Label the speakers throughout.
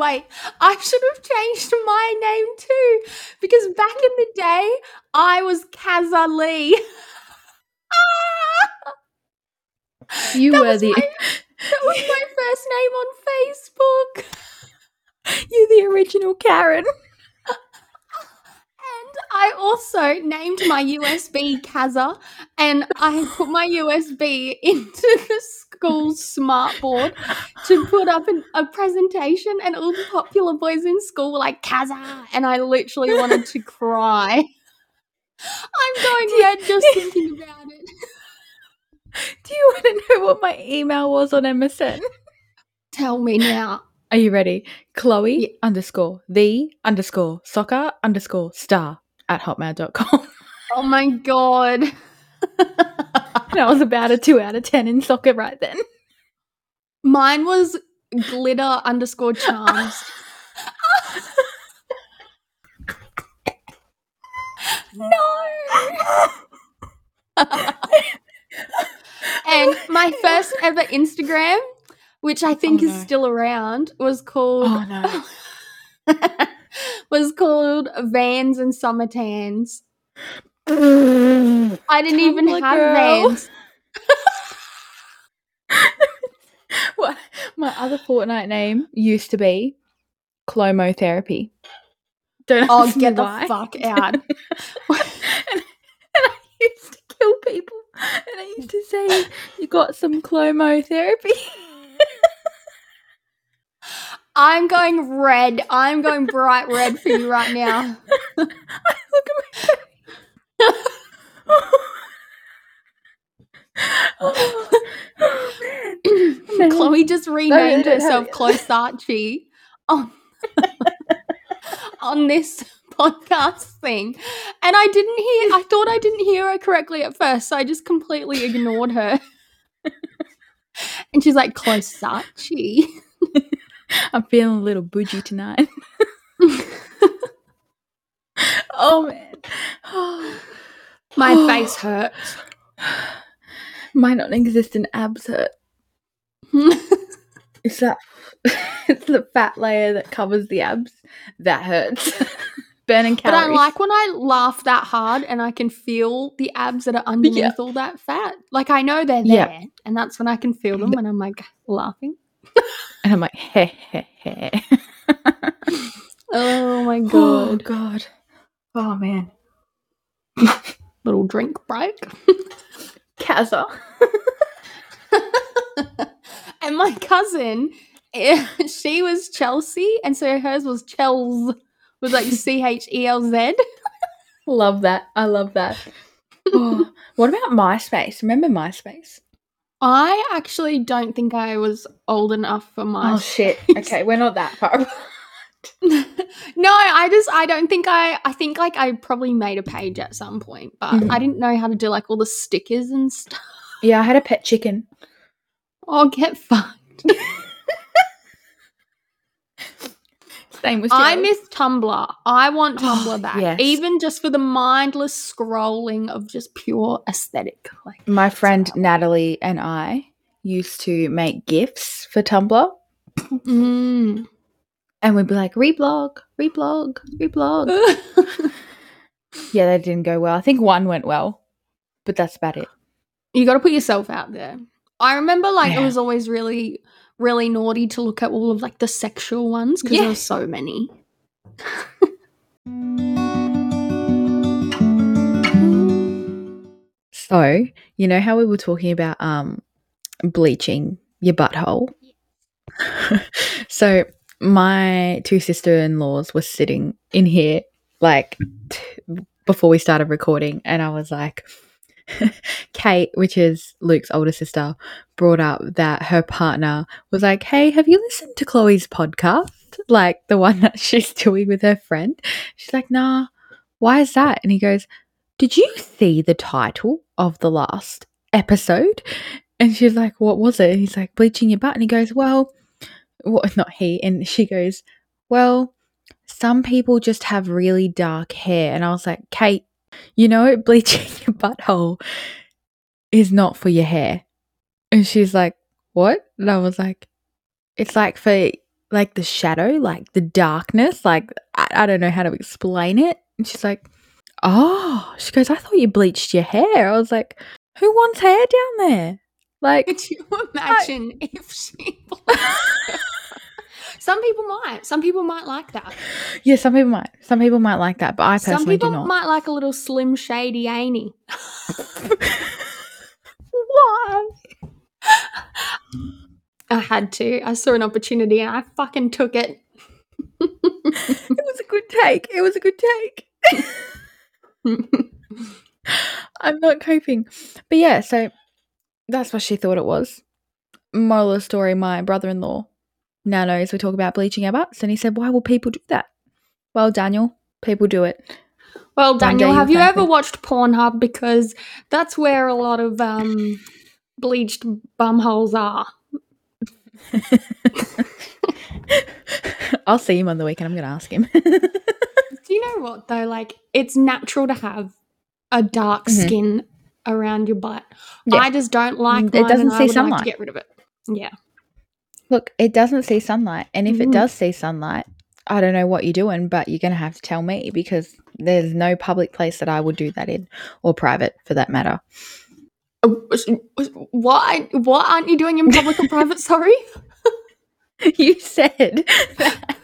Speaker 1: wait. I should have changed my name too. Because back in the day, I was Kaza Lee.
Speaker 2: You
Speaker 1: That
Speaker 2: were the
Speaker 1: my- That was my first name on Facebook.
Speaker 2: You're the original Karen.
Speaker 1: And I also named my USB Kaza and I put my USB into the school's smartboard to put up an, a presentation and all the popular boys in school were like Kaza and I literally wanted to cry. I'm going red just thinking about it.
Speaker 2: Do you want to know what my email was on MSN?
Speaker 1: Tell me now.
Speaker 2: Are you ready? Chloe
Speaker 1: Yeah.
Speaker 2: underscore the underscore soccer underscore star at hotmail.com.
Speaker 1: Oh my god.
Speaker 2: and I was about a two out of ten in soccer right then.
Speaker 1: Mine was glitter underscore charms. no. and my first ever Instagram, which I think
Speaker 2: Oh,
Speaker 1: is still around, was called
Speaker 2: Oh no.
Speaker 1: was called Vans and Summer Tans. I didn't even
Speaker 2: Tumblr
Speaker 1: have
Speaker 2: girl.
Speaker 1: Vans.
Speaker 2: what? My other Fortnite name used to be Clomotherapy. Don't
Speaker 1: Oh, get the
Speaker 2: why.
Speaker 1: fuck out.
Speaker 2: and, and I used to kill people. And I used to say, You got some clomotherapy?
Speaker 1: I'm going red. I'm going bright red for you right now.
Speaker 2: Look at my oh, oh, man. Man.
Speaker 1: Chloe just renamed
Speaker 2: don't
Speaker 1: herself
Speaker 2: it.
Speaker 1: Closachi on, on this podcast thing. And I didn't hear, I thought I didn't hear her correctly at first, so I just completely ignored her. and she's like, Closachi.
Speaker 2: I'm feeling a little bougie tonight. oh man.
Speaker 1: My
Speaker 2: Oh.
Speaker 1: face hurts.
Speaker 2: My non-existent abs hurt. It's that it's the fat layer that covers the abs. That hurts. Burning calories.
Speaker 1: But I like when I laugh that hard and I can feel the abs that are underneath all that fat. Like I know they're there,
Speaker 2: Yeah.
Speaker 1: and that's when I can feel them when I'm like laughing.
Speaker 2: and I'm like, heh heh heh.
Speaker 1: Oh my
Speaker 2: Oh
Speaker 1: god!
Speaker 2: god. Oh man.
Speaker 1: Little drink break.
Speaker 2: Kaza.
Speaker 1: and my cousin, eh, she was Chelsea, and so hers was Chels, was like C H E L Z.
Speaker 2: Love that. I love that. Oh, what about MySpace? Remember MySpace?
Speaker 1: I actually don't think I was old enough for my.
Speaker 2: Oh shit. Okay, we're not that far.
Speaker 1: No, I just I don't think I I think like I probably made a page at some point, but
Speaker 2: Mhm.
Speaker 1: I didn't know how to do like all the stickers and stuff.
Speaker 2: yeah, I had a pet chicken.
Speaker 1: Oh, get fucked.
Speaker 2: Same with
Speaker 1: I miss Tumblr. I want
Speaker 2: Oh,
Speaker 1: Tumblr back,
Speaker 2: yes.
Speaker 1: even just for the mindless scrolling of just pure aesthetic. Like
Speaker 2: My friend Natalie and I used to make gifts for Tumblr.
Speaker 1: Mm.
Speaker 2: And we'd be like, reblog, reblog, reblog. yeah, that didn't go well. I think one went well, but that's about it.
Speaker 1: you got to put yourself out there. I remember like it was always really, really naughty to look at all of like the sexual ones because
Speaker 2: Yeah.
Speaker 1: there were so many.
Speaker 2: So, you know how we were talking about um bleaching your butthole? so, my two sister-in-laws were sitting in here like t- before we started recording and I was like Kate, which is Luke's older sister, brought up that her partner was like, "Hey, have you listened to Chloe's podcast? Like the one that she's doing with her friend?" She's like, "Nah. Why is that?" And he goes, did you see the title of the last episode? And she's like, what was it? He's like, bleaching your butt. And he goes, well, what, not he. And she goes, well, some people just have really dark hair. And I was like, Kate, you know, bleaching your butthole is not for your hair. And she's like, what? And I was like, it's like for like the shadow, like the darkness. Like I, I don't know how to explain it. And she's like, "Oh," she goes, "I thought you bleached your hair." I was like, "Who wants hair down there?" Like,
Speaker 1: Could you imagine if she Some people might. Some people might like that.
Speaker 2: yeah, some people might, some people might like that, but I
Speaker 1: Some
Speaker 2: personally
Speaker 1: people
Speaker 2: do not.
Speaker 1: might like a little slim shady Ainy.
Speaker 2: Why?
Speaker 1: I had to. I saw an opportunity and I fucking took it.
Speaker 2: It was a good take. It was a good take. I'm not coping. But yeah, so that's what she thought it was. Moral of the story, my brother in law now knows we talk about bleaching our butts. And he said, Why will people do that? Well, Daniel, people do it.
Speaker 1: Well, Daniel, have you ever
Speaker 2: watched
Speaker 1: Pornhub? Because that's where a lot of um, bleached bumholes are.
Speaker 2: I'll see him on the weekend. I'm going to ask him.
Speaker 1: Do you know what though? Like, it's natural to have a dark
Speaker 2: Mhm.
Speaker 1: skin around your butt.
Speaker 2: Yeah.
Speaker 1: I just don't like
Speaker 2: Mm, it doesn't see
Speaker 1: like
Speaker 2: sunlight.
Speaker 1: to get rid of it. Yeah.
Speaker 2: Look, it doesn't see sunlight. And if it
Speaker 1: Mhm.
Speaker 2: does see sunlight, I don't know what you're doing, but you're going to have to tell me because there's no public place that I would do that in or private for that matter.
Speaker 1: Uh, What? What aren't you doing in public or private? Sorry.
Speaker 2: you said that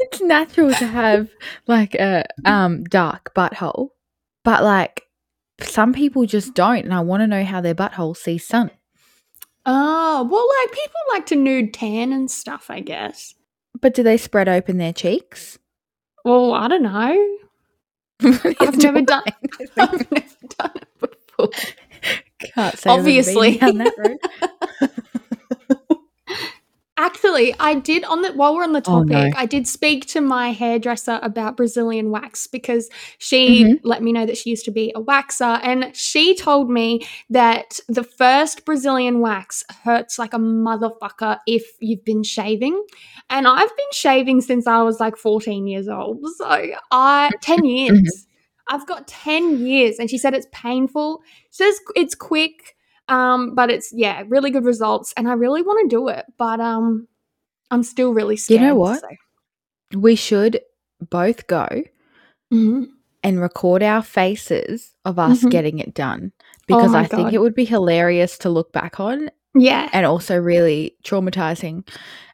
Speaker 2: it's natural to have like a um dark butthole, but like some people just don't, and I want to know how their butthole sees sun.
Speaker 1: Oh, well, like people like to nude tan and stuff, I guess.
Speaker 2: But do they spread open their cheeks?
Speaker 1: Well, I don't know.
Speaker 2: I've
Speaker 1: never done- I've never done it before.
Speaker 2: Can't say
Speaker 1: Obviously.
Speaker 2: down that road.
Speaker 1: Actually, I did on the while we're on the
Speaker 2: Oh,
Speaker 1: topic,
Speaker 2: no.
Speaker 1: I did speak to my hairdresser about Brazilian wax because she
Speaker 2: Mhm.
Speaker 1: let me know that she used to be a waxer and she told me that the first Brazilian wax hurts like a motherfucker if you've been shaving. And I've been shaving since I was like 14 years old. So I 10 years. I've got 10 years and she said it's painful. She says it's quick um but it's yeah really good results and i really want to do it but um i'm still really scared.
Speaker 2: You know what?
Speaker 1: so-
Speaker 2: We should both go
Speaker 1: Mhm.
Speaker 2: and record our faces of us
Speaker 1: Mhm.
Speaker 2: getting it done because
Speaker 1: Oh
Speaker 2: I think it would be hilarious to look back on
Speaker 1: yeah
Speaker 2: and also really traumatizing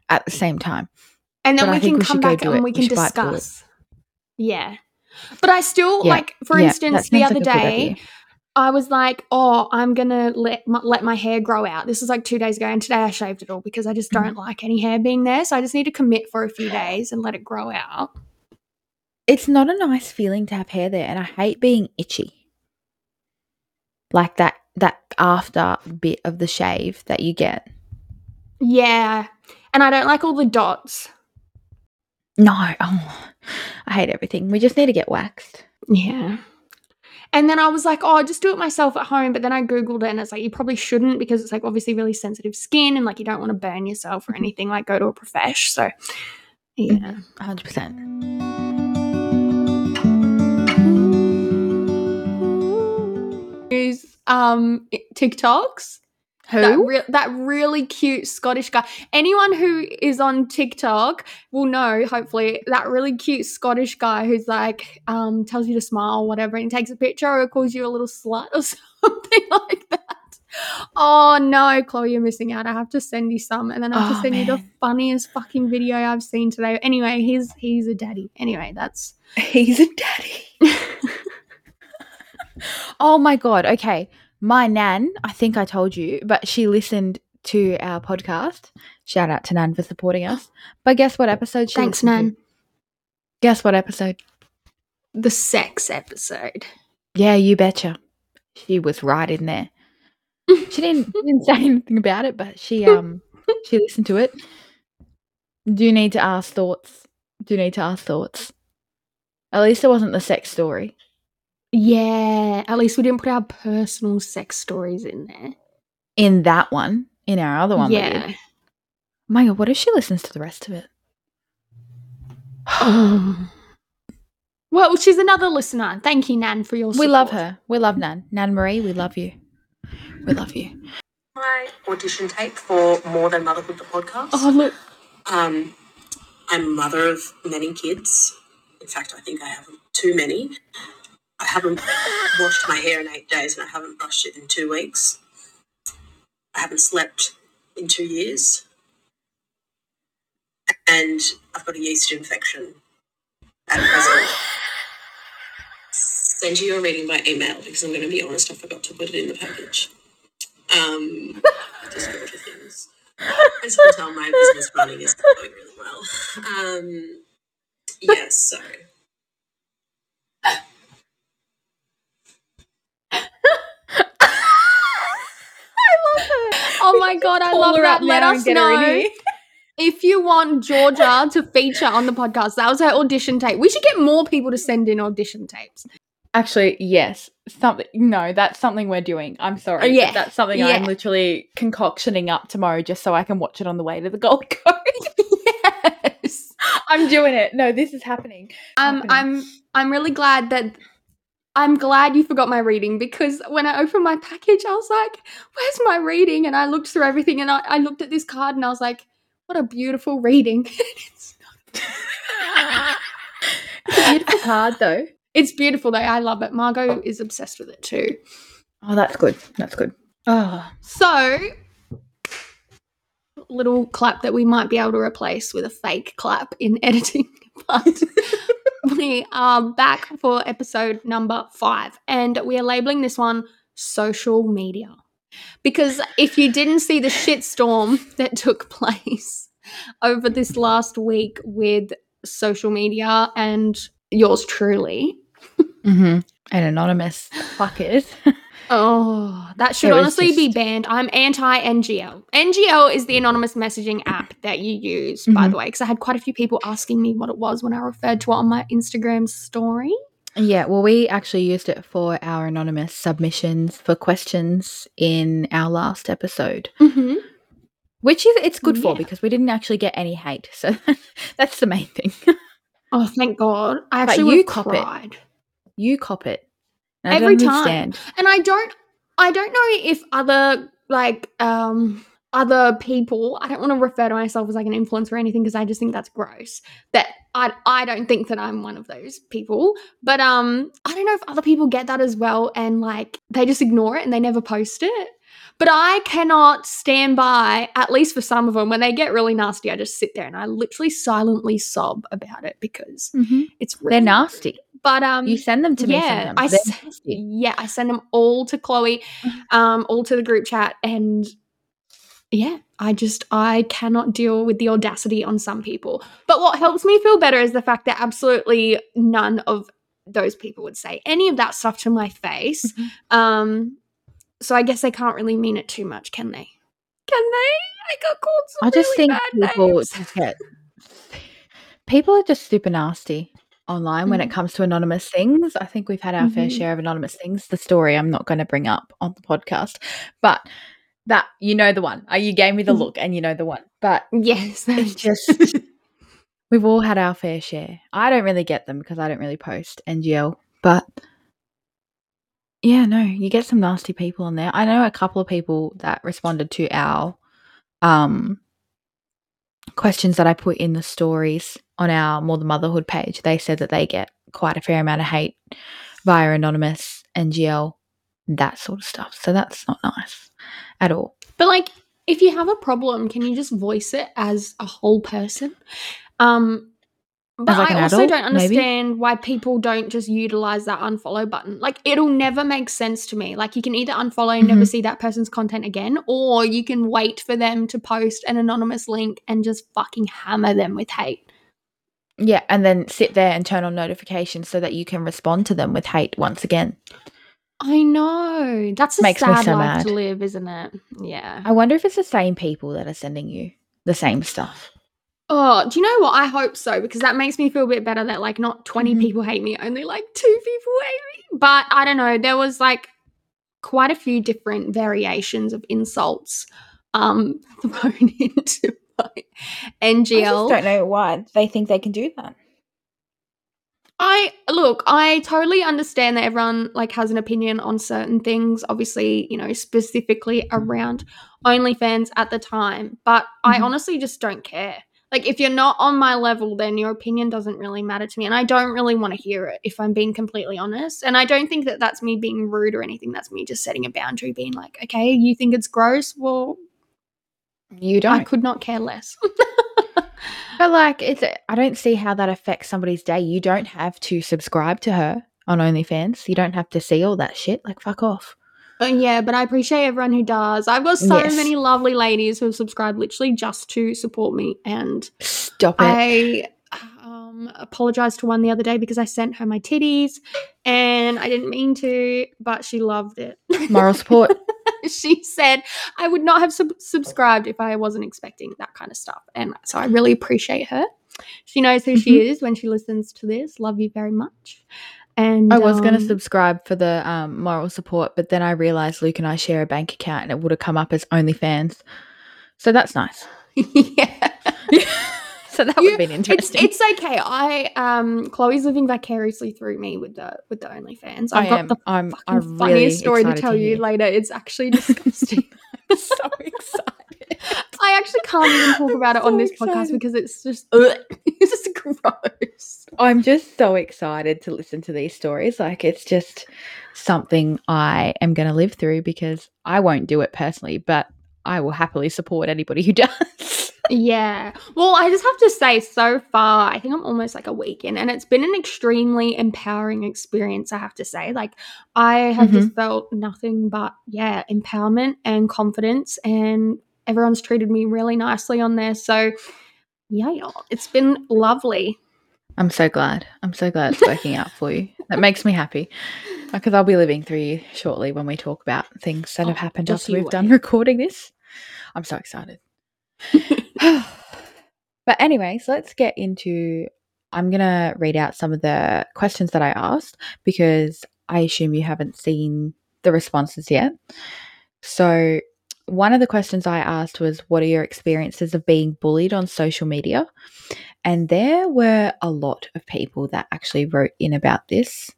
Speaker 2: at the same time.
Speaker 1: and then
Speaker 2: but
Speaker 1: we can
Speaker 2: we
Speaker 1: come back and we
Speaker 2: We
Speaker 1: can
Speaker 2: should bite the bullet.
Speaker 1: discuss yeah but i still
Speaker 2: Yeah,
Speaker 1: like for
Speaker 2: yeah,
Speaker 1: instance the other
Speaker 2: like
Speaker 1: day. I was like oh i'm gonna let my, let my hair grow out this is like two days ago and today i shaved it all because i just don't mm-hmm. like any hair being there so i just need to commit for a few days and let it grow out
Speaker 2: It's not a nice feeling to have hair there, and I hate being itchy. Like that that after bit of the shave that you get.
Speaker 1: yeah and i don't like all the dots
Speaker 2: No, oh, I hate everything. We just need to get waxed.
Speaker 1: Yeah. And then I was like, oh, just do it myself at home. But then I Googled it and it's like, you probably shouldn't because it's like obviously really sensitive skin and like you don't want to burn yourself or anything, like go to a profesh. So, yeah.
Speaker 2: hundred percent.
Speaker 1: Use um, TikToks.
Speaker 2: Who?
Speaker 1: That, re- that really cute Scottish guy. Anyone who is on TikTok will know, hopefully, that really cute Scottish guy who's like, um, tells you to smile or whatever, and takes a picture or calls you a little slut or something like that. Oh no, Chloe, you're missing out. I have to send you some, and then I have
Speaker 2: Oh,
Speaker 1: to send you the funniest fucking video I've seen today. Anyway, he's he's a daddy. Anyway, that's
Speaker 2: He's a daddy. oh my god. Okay. My nan, I think I told you, but she listened to our podcast. Shout out to Nan for supporting us. But guess what episode she
Speaker 1: thanks,
Speaker 2: listened to?
Speaker 1: Nan.
Speaker 2: Guess what episode?
Speaker 1: The sex episode.
Speaker 2: Yeah, you betcha. She was right in there. She didn't, didn't say anything about it, but she um she listened to it. Do you need to ask thoughts? Do you need to ask thoughts? At least it wasn't the sex story.
Speaker 1: Yeah, at least we didn't put our personal sex stories in there.
Speaker 2: In that one, in our other one,
Speaker 1: yeah.
Speaker 2: My God, what if she listens to the rest of it?
Speaker 1: Well, she's another listener. Thank you, Nan, for your support.
Speaker 2: we love her. We love Nan. Nan Marie, we love you. We love you.
Speaker 3: my audition tape for More Than Motherhood, the podcast.
Speaker 1: Oh, look.
Speaker 3: Um, I'm mother of many kids. In fact, I think I have too many. I haven't washed my hair in eight days and I haven't brushed it in two weeks. I haven't slept in two years. And I've got a yeast infection at present. Send you a reading by email because I'm going to be honest, I forgot to put it in the package. Um, just go to things. As you tell, my business running is going really well. Um, yes, so
Speaker 1: Oh my god, I love that. Let us
Speaker 2: get her in
Speaker 1: know if you want Georgia to feature on the podcast. That was her audition tape. We should get more people to send in audition tapes.
Speaker 2: Actually, yes. Something no, that's something we're doing. I'm sorry.
Speaker 1: Yeah,
Speaker 2: that's something
Speaker 1: yeah.
Speaker 2: I'm literally concoctioning up tomorrow just so I can watch it on the way to the Gold Coast.
Speaker 1: yes.
Speaker 2: I'm doing it. No, this is happening.
Speaker 1: Um,
Speaker 2: happening.
Speaker 1: I'm I'm really glad that I'm glad you forgot my reading because when I opened my package, I was like, "Where's my reading?" And I looked through everything, and I, I looked at this card, and I was like, "What a beautiful reading!" it's,
Speaker 2: It's a beautiful card though.
Speaker 1: it's beautiful though. I love it. Margot is obsessed with it too.
Speaker 2: Oh, that's good. That's good. Oh,
Speaker 1: So, little clap that we might be able to replace with a fake clap in editing, but we are back for episode number five, and we are labeling this one social media. Because if you didn't see the shitstorm that took place over this last week with social media and yours truly,
Speaker 2: mm-hmm. an anonymous fuckers.
Speaker 1: Oh, that should
Speaker 2: It
Speaker 1: honestly be banned. I'm anti NGL. NGL is the anonymous messaging app that you use, by
Speaker 2: Mhm.
Speaker 1: the way, because I had quite a few people asking me what it was when I referred to it on my Instagram story.
Speaker 2: Yeah, well, we actually used it for our anonymous submissions for questions in our last episode,
Speaker 1: Mm-hmm.
Speaker 2: which is it's good for because we didn't actually get any hate, so that's the main thing.
Speaker 1: Oh, thank God! I actually
Speaker 2: you
Speaker 1: you
Speaker 2: cop it. you cop it I
Speaker 1: Every time.
Speaker 2: understand.
Speaker 1: and I don't I don't know if other like um other people I don't want to refer to myself as like an influencer or anything because I just think that's gross that I I don't think that I'm one of those people but um I don't know if other people get that as well and like they just ignore it and they never post it but I cannot stand by at least for some of them when they get really nasty I just sit there and I literally silently sob about it because it's really
Speaker 2: They're nasty.
Speaker 1: but um
Speaker 2: You send them to me
Speaker 1: yeah,
Speaker 2: sometimes.
Speaker 1: I
Speaker 2: They're
Speaker 1: yeah, I send them all to Chloe, um, all to the group chat, and yeah, I just I cannot deal with the audacity on some people. But what helps me feel better is the fact that absolutely none of those people would say any of that stuff to my face.
Speaker 2: Mhm.
Speaker 1: Um, so I guess they can't really mean it too much, can they? Can they? I got called some
Speaker 2: I just
Speaker 1: really
Speaker 2: think
Speaker 1: bad
Speaker 2: people
Speaker 1: names.
Speaker 2: just get people are just super nasty online when it
Speaker 1: Mhm.
Speaker 2: comes to anonymous things. I think we've had our fair
Speaker 1: Mhm.
Speaker 2: share of anonymous things. The story I'm not going to bring up on the podcast, but that you know the one. You gave me the
Speaker 1: Mhm.
Speaker 2: look, and you know the one. But
Speaker 1: Yes,
Speaker 2: it's just we've all had our fair share. I don't really get them because I don't really post NGL, but yeah, no, you get some nasty people on there. I know a couple of people that responded to our um questions that I put in the stories on our More Than Motherhood page. They said that they get quite a fair amount of hate via anonymous NGL, that sort of stuff. So that's not nice at all.
Speaker 1: But like, if you have a problem, can you just voice it as a whole person? Um, but
Speaker 2: like
Speaker 1: I also
Speaker 2: adult,
Speaker 1: don't
Speaker 2: maybe?
Speaker 1: understand why people don't just utilize that unfollow button. Like, it'll never make sense to me. Like, you can either unfollow and never
Speaker 2: Mhm.
Speaker 1: see that person's content again, or you can wait for them to post an anonymous link and just fucking hammer them with hate.
Speaker 2: Yeah, and then sit there and turn on notifications so that you can respond to them with hate once again.
Speaker 1: I know. That's a
Speaker 2: Makes
Speaker 1: sad
Speaker 2: so
Speaker 1: life to live, isn't it? Yeah.
Speaker 2: I wonder if it's the same people that are sending you the same stuff.
Speaker 1: Oh, do you know what? I hope so because that makes me feel a bit better that like not 20
Speaker 2: Mhm.
Speaker 1: people hate me, only like two people hate me. But I don't know, there was like quite a few different variations of insults um thrown into my
Speaker 2: I just don't know why they think they can do that.
Speaker 1: I look, I totally understand that everyone like has an opinion on certain things, obviously, you know, specifically around OnlyFans at the time, but I
Speaker 2: Mhm.
Speaker 1: honestly just don't care. Like if you're not on my level, then your opinion doesn't really matter to me, and I don't really want to hear it. If I'm being completely honest, and I don't think that that's me being rude or anything. That's me just setting a boundary, being like, okay, you think it's gross? Well,
Speaker 2: You don't.
Speaker 1: I could not care less.
Speaker 2: But like, it's I don't see how that affects somebody's day. You don't have to subscribe to her on OnlyFans. You don't have to see all that shit. Like, fuck off.
Speaker 1: Yeah, but I appreciate everyone who does. I've got so
Speaker 2: Yes.
Speaker 1: many lovely ladies who have subscribed literally just to support me, and
Speaker 2: Stop it.
Speaker 1: I um, apologized to one the other day because I sent her my titties, and I didn't mean to, but she loved it.
Speaker 2: Moral support.
Speaker 1: she said I would not have sub- subscribed if I wasn't expecting that kind of stuff, and so I really appreciate her. She knows who she is when she listens to this. Love you very much. And
Speaker 2: I was going to
Speaker 1: um,
Speaker 2: subscribe for the um, moral support, but then I realized Luke and I share a bank account and it would have come up as OnlyFans. So that's nice.
Speaker 1: yeah.
Speaker 2: so that
Speaker 1: You-
Speaker 2: would have been interesting.
Speaker 1: it's okay. I um Chloe's living vicariously through me with the with the OnlyFans. I've
Speaker 2: I
Speaker 1: got
Speaker 2: am.
Speaker 1: the
Speaker 2: I'm,
Speaker 1: fucking
Speaker 2: I'm really
Speaker 1: funniest story to tell you later. It's actually disgusting.
Speaker 2: I'm so excited.
Speaker 1: I actually can't even talk about it on this podcast because it's just it's just gross.
Speaker 2: I'm just so excited to listen to these stories. Like, it's just something I am going to live through because I won't do it personally, but I will happily support anybody who does.
Speaker 1: Yeah. Well, I just have to say, so far, I think I'm almost like a week in, and it's been an extremely empowering experience, I have to say. Like, I have just mm-hmm. felt nothing but, yeah, empowerment and confidence, and everyone's treated me really nicely on there. So, yeah, y'all, it's been lovely.
Speaker 2: I'm so glad. I'm so glad it's working out for you. That makes me happy because I'll be living through you shortly when we talk about things that oh, have
Speaker 1: Oh,
Speaker 2: happened after we've done recording this. I'm so excited. but, anyways, let's get into. I'm going to read out some of the questions that I asked because I assume you haven't seen the responses yet. So, one of the questions I asked was, What are your experiences of being bullied on social media? And there were a lot of people that actually wrote in about this,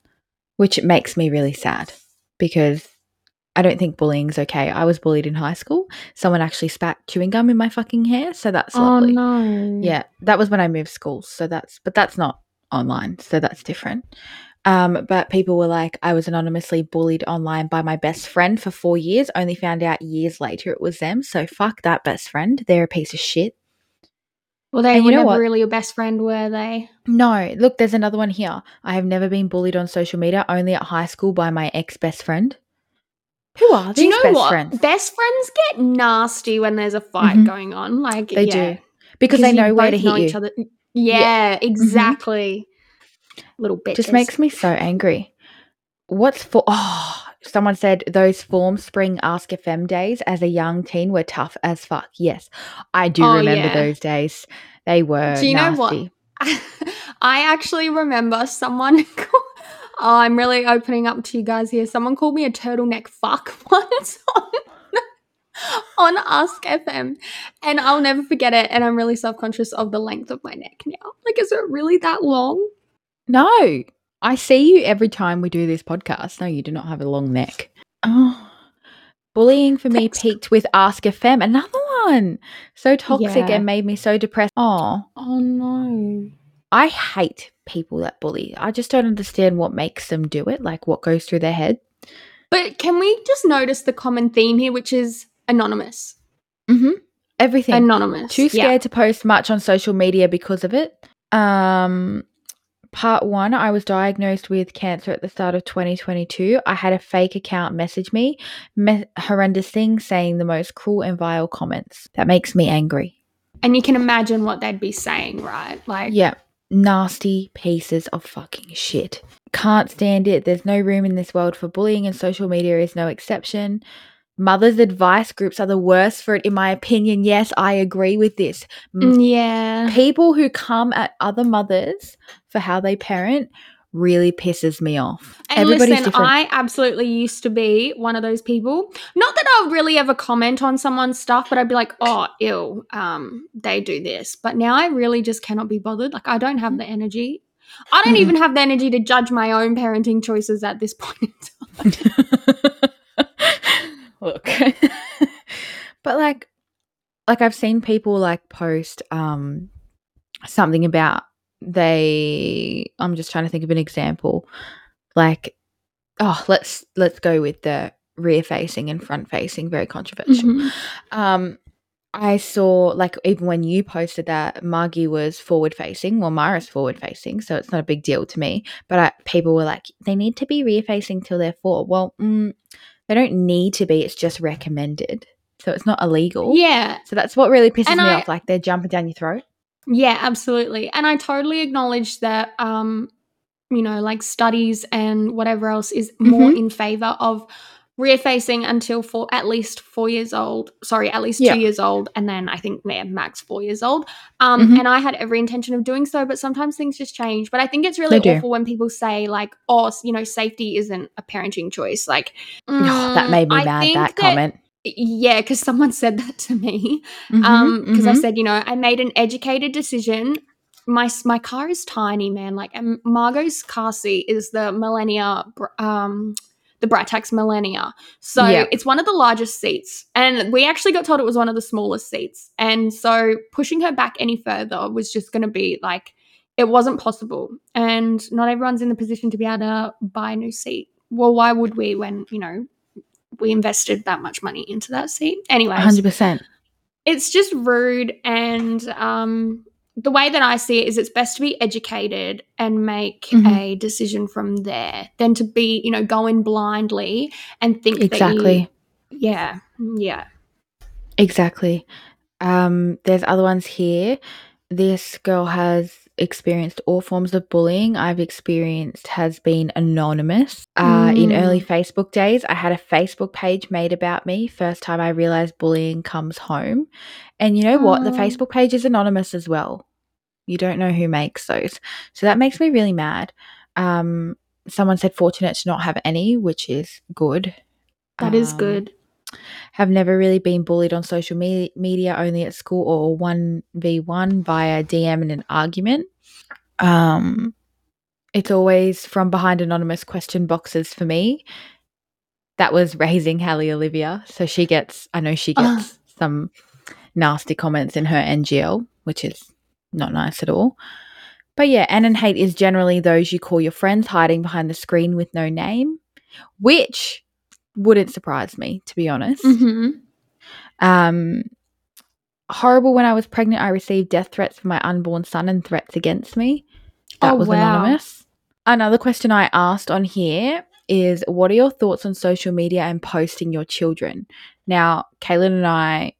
Speaker 2: which makes me really sad because I don't think bullying's okay. I was bullied in high school. Someone actually spat chewing gum in my fucking hair, so that's oh, lovely.
Speaker 1: Oh, no.
Speaker 2: Yeah, that was when I moved schools, so that's but that's not online, so that's different. Um, but people were like, I was anonymously bullied online by my best friend for four years. Only found out years later it was them. So fuck that best friend. They're a piece of shit.
Speaker 1: Well, they
Speaker 2: And you
Speaker 1: were
Speaker 2: know
Speaker 1: never
Speaker 2: what?
Speaker 1: really your best friend, were they?
Speaker 2: No, look, there's another one here. I have never been bullied on social media, only at high school by my ex best friend. Who are
Speaker 1: Do
Speaker 2: these
Speaker 1: you know
Speaker 2: best
Speaker 1: what?
Speaker 2: friends?
Speaker 1: Best friends get nasty when there's a fight
Speaker 2: Mhm.
Speaker 1: going on. Like
Speaker 2: They
Speaker 1: yeah.
Speaker 2: do. Because they know where to hit you.
Speaker 1: each other. Yeah, exactly. Little bitches.
Speaker 2: Just makes me so angry. What's for? Oh, someone said those Formspring Ask FM days as a young teen were tough as fuck. Yes, I do
Speaker 1: Oh,
Speaker 2: remember
Speaker 1: yeah.
Speaker 2: those days. They were.
Speaker 1: Do you know what? I actually remember someone. Oh, I'm really opening up to you guys here. Someone called me a turtleneck fuck once on, on Ask FM, and I'll never forget it. And I'm really self conscious of the length of my neck now. Like, is it really that long?
Speaker 2: No, I see you every time we do this podcast. No, you do not have a long neck. Oh, bullying for me
Speaker 1: Thanks.
Speaker 2: peaked with Ask FM. Another one. So toxic
Speaker 1: Yeah.
Speaker 2: and made me so depressed. Oh,
Speaker 1: Oh no.
Speaker 2: I hate people that bully. I just don't understand what makes them do it. Like what goes through their head.
Speaker 1: But can we just notice the common theme here, which is anonymous?
Speaker 2: Mm-hmm. Everything.
Speaker 1: Anonymous.
Speaker 2: Too
Speaker 1: Yeah.
Speaker 2: scared to post much on social media because of it. Um, part one, I was diagnosed with cancer at the start of 2022. I had a fake account message me, me- horrendous things, saying the most cruel and vile comments. That makes me angry.
Speaker 1: And you can imagine what they'd be saying, right? Like,
Speaker 2: Yeah, nasty pieces of fucking shit. Can't stand it. There's no room in this world for bullying, and social media is no exception. Mothers' advice groups are the worst for it, in my opinion. Yes, I agree with this.
Speaker 1: Mm, yeah.
Speaker 2: people who come at other mothers for how they parent really pisses me off.
Speaker 1: And
Speaker 2: Everybody's
Speaker 1: listen,
Speaker 2: different.
Speaker 1: I absolutely used to be one of those people. Not that I would really ever comment on someone's stuff, but I'd be like, "Oh, ill, um, they do this." But now I really just cannot be bothered. Like I don't have the energy. I don't
Speaker 2: Mhm.
Speaker 1: even have the energy to judge my own parenting choices at this point in time.
Speaker 2: Look. but like like I've seen people like post um something about they I'm just trying to think of an example. Like oh, let's let's go with the rear facing and front facing, very controversial.
Speaker 1: Mhm.
Speaker 2: Um I saw like even when you posted that Margie was forward facing, well Mara's forward facing, so it's not a big deal to me. But I, people were like, they need to be rear facing till they're four. Well, mm, they don't need to be. It's just recommended, so it's not illegal.
Speaker 1: Yeah,
Speaker 2: So that's what really pisses
Speaker 1: And
Speaker 2: me
Speaker 1: I-
Speaker 2: off. Like they're jumping down your throat.
Speaker 1: Yeah, absolutely. And I totally acknowledge that um you know, like studies and whatever else is more
Speaker 2: Mhm.
Speaker 1: in favor of rear facing until for at least 4 years old. Sorry, at least
Speaker 2: Yeah.
Speaker 1: 2 years old and then I think yeah, max 4 years old. Um
Speaker 2: Mhm.
Speaker 1: and I had every intention of doing so, but sometimes things just change. But I think it's really
Speaker 2: They do.
Speaker 1: awful when people say like, "Oh, you know, safety isn't a parenting choice." Like
Speaker 2: Oh, that
Speaker 1: mm,
Speaker 2: made me
Speaker 1: I
Speaker 2: mad.
Speaker 1: think
Speaker 2: That comment.
Speaker 1: Yeah, because someone said that to me
Speaker 2: Mhm,
Speaker 1: um because i
Speaker 2: mhm.
Speaker 1: said you know i made an educated decision my my car is tiny man like um, margot's car seat is the Millenia um the Britax Millenia. So it's one of the largest seats and we actually got told it was one of the smallest seats. And so pushing her back any further was just going to be like it wasn't possible. And not everyone's in the position to be able to buy a new seat. Well why would we when you know we invested that much money into that seat? Anyway.
Speaker 2: 100%.
Speaker 1: it's just rude and um the way that I see it is it's best to be educated and make
Speaker 2: Mhm.
Speaker 1: a decision from there than to be, you know, go in blindly and think
Speaker 2: Exactly.
Speaker 1: that you, yeah, yeah.
Speaker 2: Exactly. Um, there's other ones here. This girl has experienced all forms of bullying I've experienced has been anonymous. Uh, in early Facebook days, I had a Facebook page made about me. First time I realized bullying comes home. And you know what? The
Speaker 1: Oh.
Speaker 2: Facebook page is anonymous as well. You don't know who makes those. So that makes me really mad. Um, someone said fortunate to not have any, which is good.
Speaker 1: That is
Speaker 2: Um,
Speaker 1: good.
Speaker 2: have never really been bullied on social me- media, only at school or 1v1 via DM in an argument. Um, it's always from behind anonymous question boxes for me. That was raising Hallie Olivia. So she gets, I know she
Speaker 1: Ah.
Speaker 2: gets some nasty comments in her NGL, which is not nice at all. But yeah, anon hate is generally those you call your friends hiding behind the screen with no name, which wouldn't surprise me, to be honest.
Speaker 1: hmm
Speaker 2: Um, horrible when I was pregnant, I received death threats for my unborn son and threats against me. That
Speaker 1: Oh,
Speaker 2: was
Speaker 1: wow.
Speaker 2: anonymous. Another question I asked on here is what are your thoughts on social media and posting your children? Now, Kaylen and I,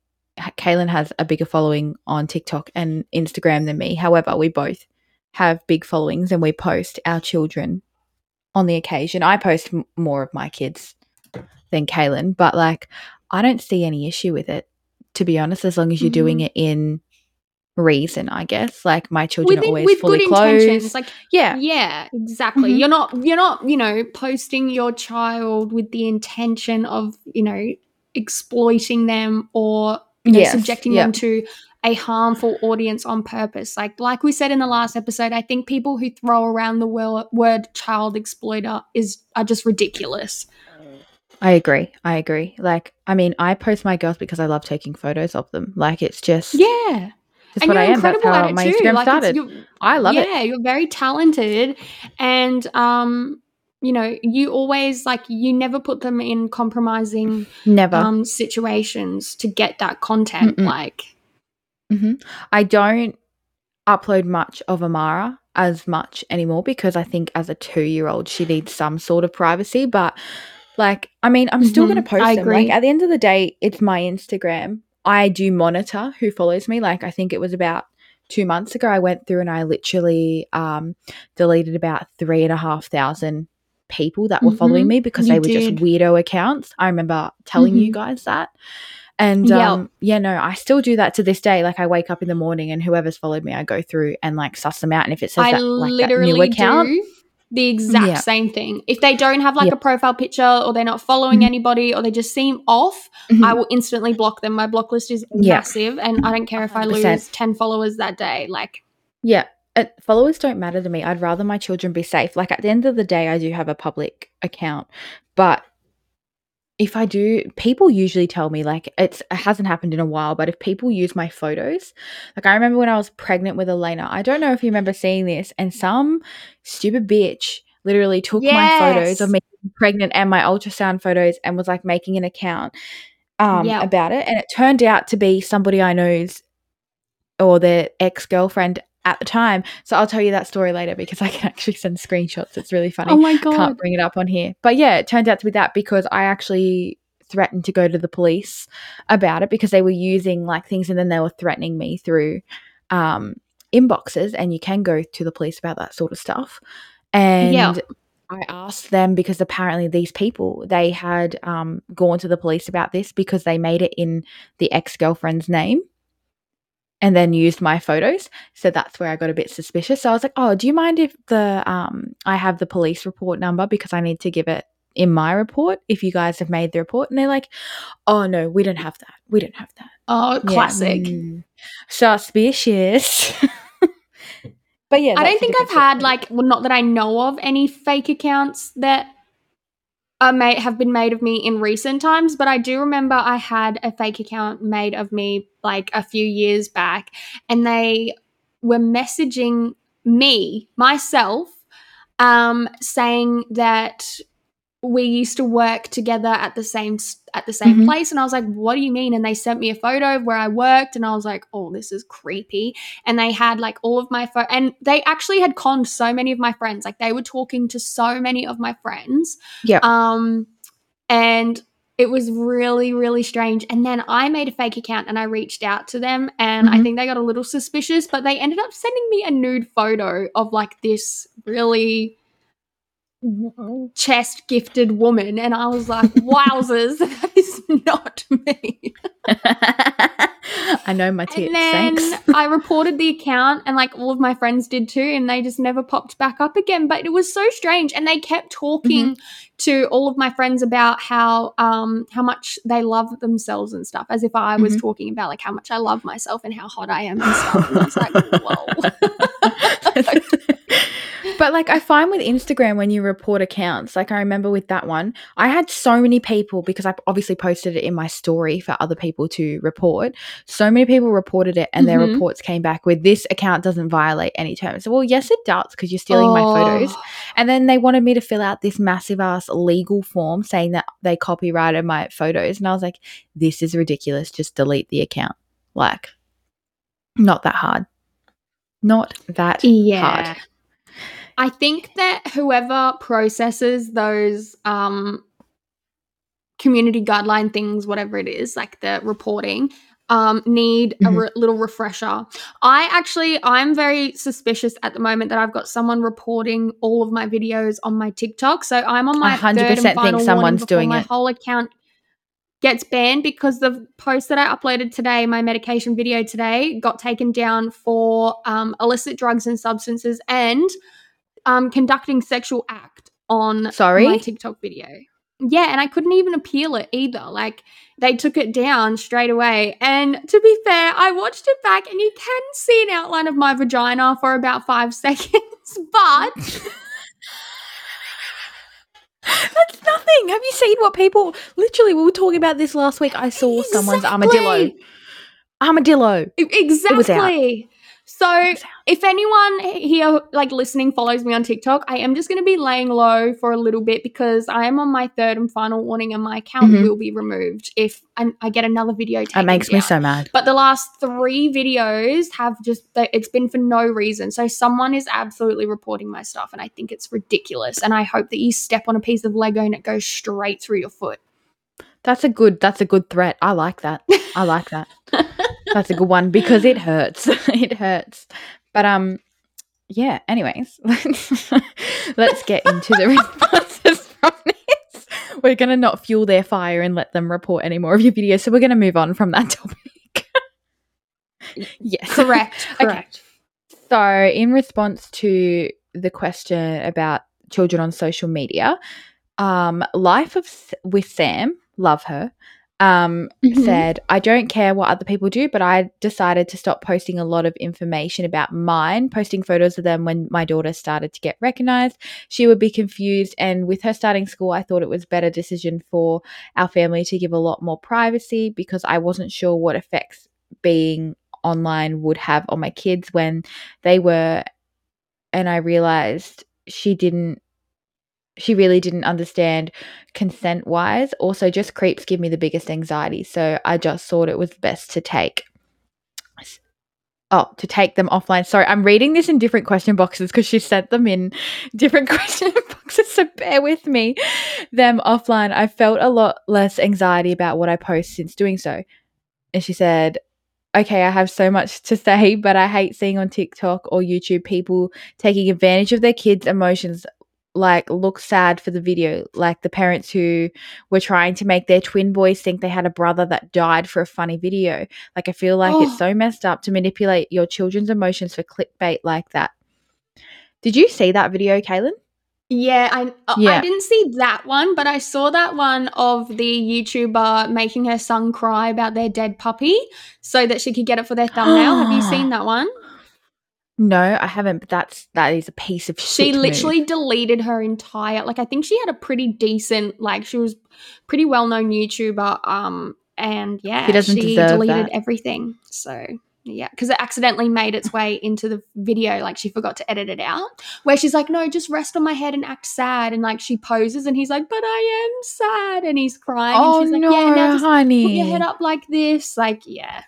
Speaker 2: Kaylen has a bigger following on TikTok and Instagram than me. However, we both have big followings and we post our children on the occasion. I post m- more of my kids than Kaylen, but like I don't see any issue with it, to be honest, as long as you're doing
Speaker 1: Mhm.
Speaker 2: it in reason, I guess. Like my children are always
Speaker 1: with
Speaker 2: fully
Speaker 1: good
Speaker 2: clothed.
Speaker 1: intentions, like
Speaker 2: yeah.
Speaker 1: yeah, exactly.
Speaker 2: Mhm.
Speaker 1: You're not you're not you know posting your child with the intention of you know exploiting them or you know
Speaker 2: Yes,
Speaker 1: subjecting
Speaker 2: yeah.
Speaker 1: them to a harmful audience on purpose. Like like we said in the last episode, I think people who throw around the word, word child exploiter is are just ridiculous.
Speaker 2: I agree. I agree. Like, I mean, I post my girls because I love taking photos of them. Like, it's just,
Speaker 1: Yeah,
Speaker 2: just
Speaker 1: and
Speaker 2: what
Speaker 1: you're
Speaker 2: I am. That's
Speaker 1: incredible
Speaker 2: how
Speaker 1: at it
Speaker 2: my
Speaker 1: too.
Speaker 2: Instagram
Speaker 1: like
Speaker 2: started. I love it.
Speaker 1: yeah, you're very talented, and um, you know, you always like you never put them in compromising
Speaker 2: Never.
Speaker 1: um situations to get that content.
Speaker 2: Mm-mm.
Speaker 1: Like,
Speaker 2: hmm I don't upload much of Amara as much anymore because I think as a two year old, she needs some sort of privacy. But like, I mean, I'm still going to post
Speaker 1: I
Speaker 2: them.
Speaker 1: agree.
Speaker 2: Like, at the end of the day, it's my Instagram. I do monitor who follows me. Like, I think it was about two months ago, I went through and I literally um, deleted about three and a half thousand people that were following
Speaker 1: Mhm,
Speaker 2: me because
Speaker 1: you
Speaker 2: they were
Speaker 1: did.
Speaker 2: just weirdo accounts. I remember telling you
Speaker 1: Mhm.
Speaker 2: guys that. And
Speaker 1: Yep.
Speaker 2: um, yeah, no, I still do that to this day. Like I wake up in the morning and whoever's followed me, I go through and like suss them out. And if it says
Speaker 1: I
Speaker 2: that like that
Speaker 1: literally
Speaker 2: new account,
Speaker 1: do the exact
Speaker 2: Yeah.
Speaker 1: same thing. If they don't have like
Speaker 2: Yeah.
Speaker 1: a profile picture or they're not following
Speaker 2: Mhm.
Speaker 1: anybody or they just seem off,
Speaker 2: Mhm.
Speaker 1: I will instantly block them. My block list is
Speaker 2: Yeah.
Speaker 1: massive, and I don't care if I
Speaker 2: 100%.
Speaker 1: lose ten followers that day. Like,
Speaker 2: yeah, uh, followers don't matter to me. I'd rather my children be safe. Like at the end of the day, I do have a public account, but if I do, people usually tell me like it's it hasn't happened in a while, but if people use my photos, like I remember when I was pregnant with Elena, I don't know if you remember seeing this, and some stupid bitch literally took my photos of me pregnant and my ultrasound photos and was like making an account um
Speaker 1: Yep.
Speaker 2: about it, and it turned out to be somebody I know's or their ex girlfriend at the time. So I'll tell you that story later because I can actually send screenshots. It's really funny
Speaker 1: Oh my god.
Speaker 2: can't bring it up on here. But yeah, it turned out to be that because I actually threatened to go to the police about it because they were using like things and then they were threatening me through um inboxes and you can go to the police about that sort of stuff. And
Speaker 1: Yeah.
Speaker 2: I asked them because apparently these people they had um gone to the police about this because they made it in the ex-girlfriend's name and then used my photos. So that's where I got a bit suspicious. So I was like, "Oh, do you mind if the um I have the police report number because I need to give it in my report if you guys have made the report?" And they're like, "Oh no, we don't have that. We don't have that."
Speaker 1: Oh,
Speaker 2: Yeah,
Speaker 1: classic.
Speaker 2: mm, Suspicious. but yeah,
Speaker 1: I don't think I've had like well, not that I know of any fake accounts that are made have been made of me in recent times, but I do remember I had a fake account made of me like a few years back, and they were messaging me myself, um, saying that we used to work together at the same at the same
Speaker 2: Mhm.
Speaker 1: place and I was like what do you mean and they sent me a photo of where I worked and I was like oh this is creepy and they had like all of my pho- and they actually had conned so many of my friends like they were talking to so many of my friends
Speaker 2: yeah
Speaker 1: um and it was really really strange and then I made a fake account and I reached out to them and I
Speaker 2: Mhm.
Speaker 1: think they got a little suspicious but they ended up sending me a nude photo of like this really chest gifted woman and I was like wowzers that is not me
Speaker 2: I know my tits.
Speaker 1: and then
Speaker 2: Thanks.
Speaker 1: I reported the account, and like all of my friends did too, and they just never popped back up again. But it was so strange, and they kept talking to all of my friends about how um how much they love themselves and stuff, as if I was
Speaker 2: Mhm.
Speaker 1: talking about like how much I love myself and how hot I am and stuff. And I was like, whoa.
Speaker 2: But like I find with Instagram when you report accounts, like I remember with that one, I had so many people because I obviously posted it in my story for other people to report. So many people reported it and their
Speaker 1: Mhm.
Speaker 2: reports came back with this account doesn't violate any terms. Well, yes it does because you're stealing my photos.
Speaker 1: Oh.
Speaker 2: And then they wanted me to fill out this massive ass legal form saying that they copyrighted my photos. And I was like, this is ridiculous. Just delete the account. Like, not that hard. Not that
Speaker 1: Yeah.
Speaker 2: hard.
Speaker 1: I think that whoever processes those um community guideline things, whatever it is, like the reporting, um, need a
Speaker 2: Mhm.
Speaker 1: re- little refresher. I actually, I'm very suspicious at the moment that I've got someone reporting all of my videos on my TikTok. So I'm on my
Speaker 2: 100%
Speaker 1: third and final warning
Speaker 2: someone's doing
Speaker 1: my
Speaker 2: it.
Speaker 1: whole account gets banned because the post that I uploaded today, my medication video today, got taken down for um, illicit drugs and substances and um, conducting sexual act on my
Speaker 2: Sorry?
Speaker 1: TikTok video. Yeah, and I couldn't even appeal it either. Like they took it down straight away. And to be fair, I watched it back and you can see an outline of my vagina for about five seconds, but
Speaker 2: That's nothing. Have you seen what people literally we were talking about this last week? I saw someone's armadillo. Armadillo.
Speaker 1: E- Exactly. So
Speaker 2: It was out.
Speaker 1: if anyone here like listening follows me on TikTok, I am just going to be laying low for a little bit because I am on my third and final warning and my account
Speaker 2: Mhm.
Speaker 1: will be removed if I, I get another video taken
Speaker 2: That makes me so mad.
Speaker 1: But the last three videos have just it's been for no reason. So someone is absolutely reporting my stuff and I think it's ridiculous. And I hope that you step on a piece of Lego and it goes straight through your foot.
Speaker 2: That's a good that's a good threat. I like that. I like that. That's a good one because it hurts. it hurts. But um yeah, anyways. let's get into the responses from this. We're gonna not fuel their fire and let them report any more of your videos. So we're gonna move on from that topic. yes.
Speaker 1: Correct.
Speaker 2: Okay.
Speaker 1: Correct.
Speaker 2: So, in response to the question about children on social media, um, Life of S- with Sam, love her, um,
Speaker 1: Mhm.
Speaker 2: said, I don't care what other people do, but I decided to stop posting a lot of information about mine, posting photos of them when my daughter started to get recognized. She would be confused. And with her starting school, I thought it was a better decision for our family to give a lot more privacy because I wasn't sure what effects being online would have on my kids when they were. And I realized she didn't she really didn't understand consent wise. Also, just creeps give me the biggest anxiety. So I just thought it was best to take. Oh, to take them offline. Sorry, I'm reading this in different question boxes because she sent them in different question boxes. So bear with me. Them offline. I felt a lot less anxiety about what I post since doing so. And she said, Okay, I have so much to say, but I hate seeing on TikTok or YouTube people taking advantage of their kids' emotions like look sad for the video like the parents who were trying to make their twin boys think they had a brother that died for a funny video like i feel like
Speaker 1: Oh.
Speaker 2: it's so messed up to manipulate your children's emotions for clickbait like that did you see that video kaylen
Speaker 1: Yeah, I uh, I didn't see that one, but I saw that one of the YouTuber making her son cry about their dead puppy so that she could get it for their thumbnail. Have you seen that one?
Speaker 2: No i haven't but that's that is a piece of
Speaker 1: She
Speaker 2: shit move.
Speaker 1: literally deleted her entire like I think she had a pretty decent like she was pretty well known YouTuber um and yeah
Speaker 2: She doesn't
Speaker 1: she deleted
Speaker 2: that.
Speaker 1: everything. So yeah, because it accidentally made its way into the video. Like she forgot to edit it out. Where she's like, "No, just rest on my head and act sad." And like she poses, and he's like, "But I am sad," and he's crying.
Speaker 2: oh
Speaker 1: and she's like,
Speaker 2: no
Speaker 1: "Yeah, now just
Speaker 2: honey
Speaker 1: put your head up like this." Like, yeah,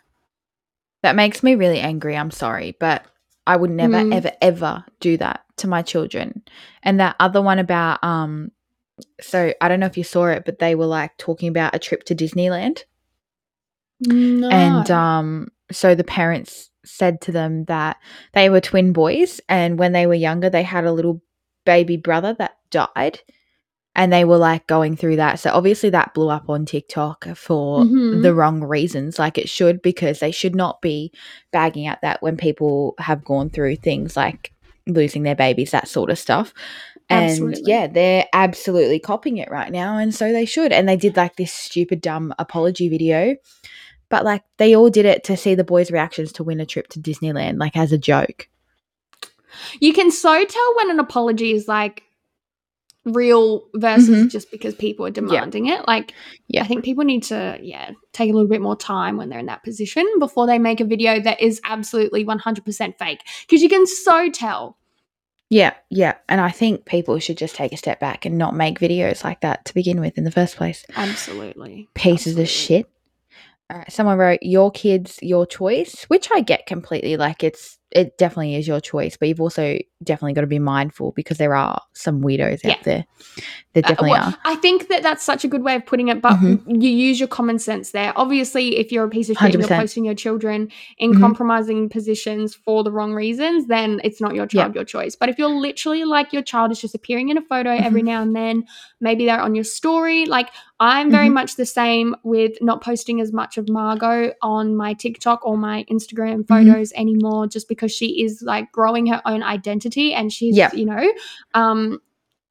Speaker 2: that makes me really angry i'm sorry but i would never
Speaker 1: Mm.
Speaker 2: ever ever do that to my children and that other one about um so i don't know if you saw it but they were like talking about a trip to disneyland
Speaker 1: no.
Speaker 2: and um so the parents said to them that they were twin boys and when they were younger they had a little baby brother that died and they were like going through that. So obviously that blew up on tiktok for
Speaker 1: Mhm.
Speaker 2: the wrong reasons like it should because they should not be bagging at that when people have gone through things like losing their babies that sort of stuff. And
Speaker 1: Absolutely.
Speaker 2: yeah they're absolutely copying it right now and so they should. And they did like this stupid dumb apology video. But like they all did it to see the boys reactions to win a trip to disneyland like as a joke.
Speaker 1: You can so tell when an apology is like real versus
Speaker 2: Mhm.
Speaker 1: just because people are demanding it. Like,
Speaker 2: Yeah.
Speaker 1: I think people need to, yeah, take a little bit more time when they're in that position before they make a video that is absolutely 100% fake. Because you can so tell.
Speaker 2: yeah yeah and i think people should just take a step back and not make videos like that to begin with in the first place
Speaker 1: Absolutely.
Speaker 2: pieces
Speaker 1: Absolutely.
Speaker 2: of shit someone wrote your kids your choice which i get completely like it's it definitely is your choice but you've also definitely got to be mindful because there are some weirdos
Speaker 1: Yeah.
Speaker 2: out there there
Speaker 1: Uh,
Speaker 2: definitely
Speaker 1: well,
Speaker 2: are
Speaker 1: I think that that's such a good way of putting it, but
Speaker 2: Mhm.
Speaker 1: you use your common sense there. Obviously, if you're a piece of shit and you're posting your children in
Speaker 2: Mhm.
Speaker 1: compromising positions for the wrong reasons, then it's not your
Speaker 2: Yeah.
Speaker 1: child, your choice. But if you're literally like your child is just appearing in a photo
Speaker 2: Mm-hmm.
Speaker 1: every now and then, maybe they're on your story. Like I'm very
Speaker 2: Mhm.
Speaker 1: much the same with not posting as much of Margot on my TikTok or my Instagram
Speaker 2: Mm-hmm.
Speaker 1: photos anymore, just because she is like growing her own identity and she's,
Speaker 2: Yeah.
Speaker 1: you know, um,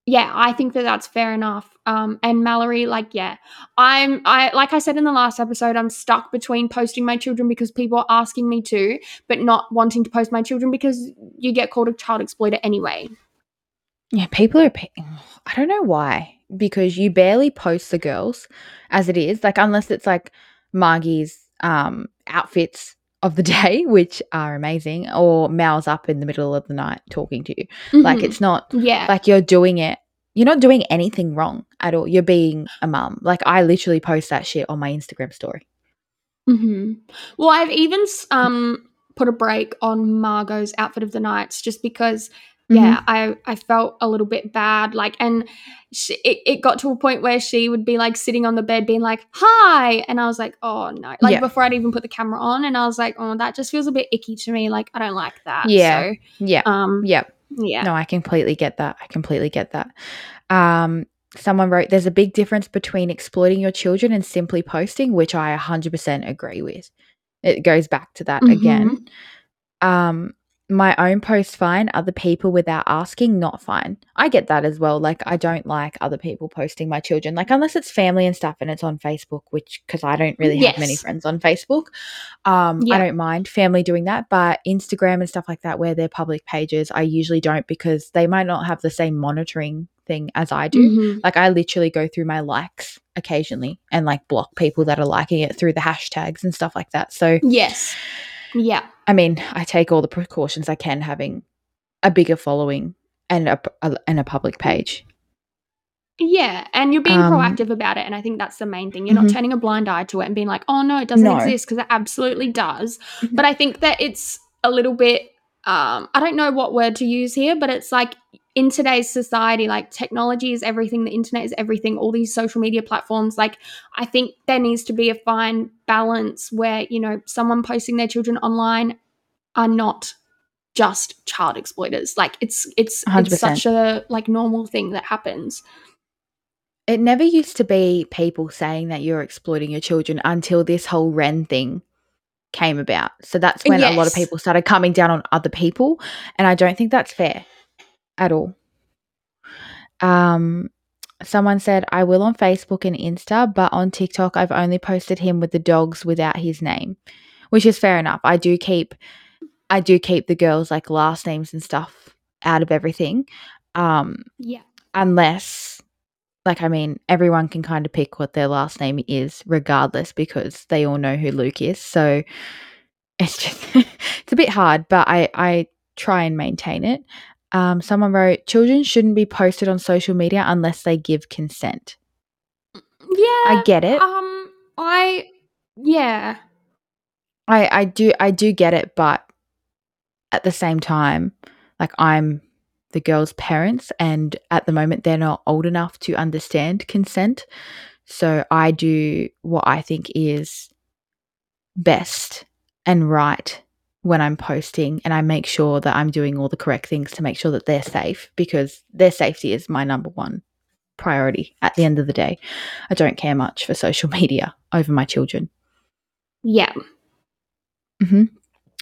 Speaker 1: yeah, I think that that's fair enough. Um, and Mallory, like, yeah, I'm, I, like I said in the last episode, I'm stuck between posting my children because people are asking me to, but not wanting to post my children because you get called a child exploiter anyway.
Speaker 2: Yeah, people are. I don't know why. Because you barely post the girls as it is. Like, unless it's like Margie's um, outfits of the day, which are amazing, or Mal's up in the middle of the night talking to you. Like,
Speaker 1: Mhm.
Speaker 2: it's not
Speaker 1: yeah,
Speaker 2: like you're doing it. You're not doing anything wrong at all. You're being a mum. Like, I literally post that shit on my Instagram story.
Speaker 1: hmm Well, I've even um put a break on Margot's outfit of the nights just because yeah i i felt a little bit bad like and she, it, it got to a point where she would be like sitting on the bed being like hi and i was like oh no like
Speaker 2: Yeah.
Speaker 1: before i'd even put the camera on and i was like oh that just feels a bit icky to me like i don't like that
Speaker 2: Yeah.
Speaker 1: so
Speaker 2: Yeah.
Speaker 1: um
Speaker 2: Yeah.
Speaker 1: yeah
Speaker 2: No, I completely get that. I completely get that. Um, someone wrote, "There's a big difference between exploiting your children and simply posting," which I 100% agree with. It goes back to that
Speaker 1: Mhm.
Speaker 2: again. Um, my own post fine, other people without asking not fine. I get that as well. Like I don't like other people posting my children, like unless it's family and stuff and it's on Facebook, which because I don't really have many friends on Facebook. Um,
Speaker 1: Yeah.
Speaker 2: I don't mind family doing that, but Instagram and stuff like that, where they're public pages, I usually don't because they might not have the same monitoring thing as I do.
Speaker 1: Mhm.
Speaker 2: Like I literally go through my likes occasionally and like block people that are liking it through the hashtags and stuff like that. So
Speaker 1: Yes. Yeah.
Speaker 2: I mean, I take all the precautions I can having a bigger following and a, a and a public page.
Speaker 1: Yeah, and you're being
Speaker 2: Um,
Speaker 1: proactive about it, and I think that's the main thing. You're not
Speaker 2: Mhm.
Speaker 1: turning a blind eye to it and being like, "Oh no, it doesn't
Speaker 2: No.
Speaker 1: exist," because it absolutely does.
Speaker 2: Mhm.
Speaker 1: But I think that it's a little bit. Um, I don't know what word to use here, but it's like in today's society, like technology is everything, the internet is everything, all these social media platforms. Like, I think there needs to be a fine balance where you know someone posting their children online are not just child exploiters. Like, it's it's it's such a like normal thing that happens.
Speaker 2: It never used to be people saying that you're exploiting your children until this whole Wren thing came about. So that's when a lot of people started coming down on other people, and I don't think that's fair at all. Um, someone said I will on Facebook and Insta, but on TikTok I've only posted him with the dogs without his name, which is fair enough. I do keep, I do keep the girls like last names and stuff out of everything, um,
Speaker 1: Yeah.
Speaker 2: unless. Like, I mean, everyone can kind of pick what their last name is, regardless, because they all know who Luke is. So it's just, it's a bit hard, but I, I try and maintain it. Um, someone wrote, children shouldn't be posted on social media unless they give consent.
Speaker 1: Yeah.
Speaker 2: I get it.
Speaker 1: Um I yeah.
Speaker 2: I, I do I do get it, but at the same time, like I'm the girl's parents and at the moment they're not old enough to understand consent. So I do what I think is best and right when I'm posting and I make sure that I'm doing all the correct things to make sure that they're safe because their safety is my number one priority at the end of the day. I don't care much for social media over my children.
Speaker 1: Yeah.
Speaker 2: hmm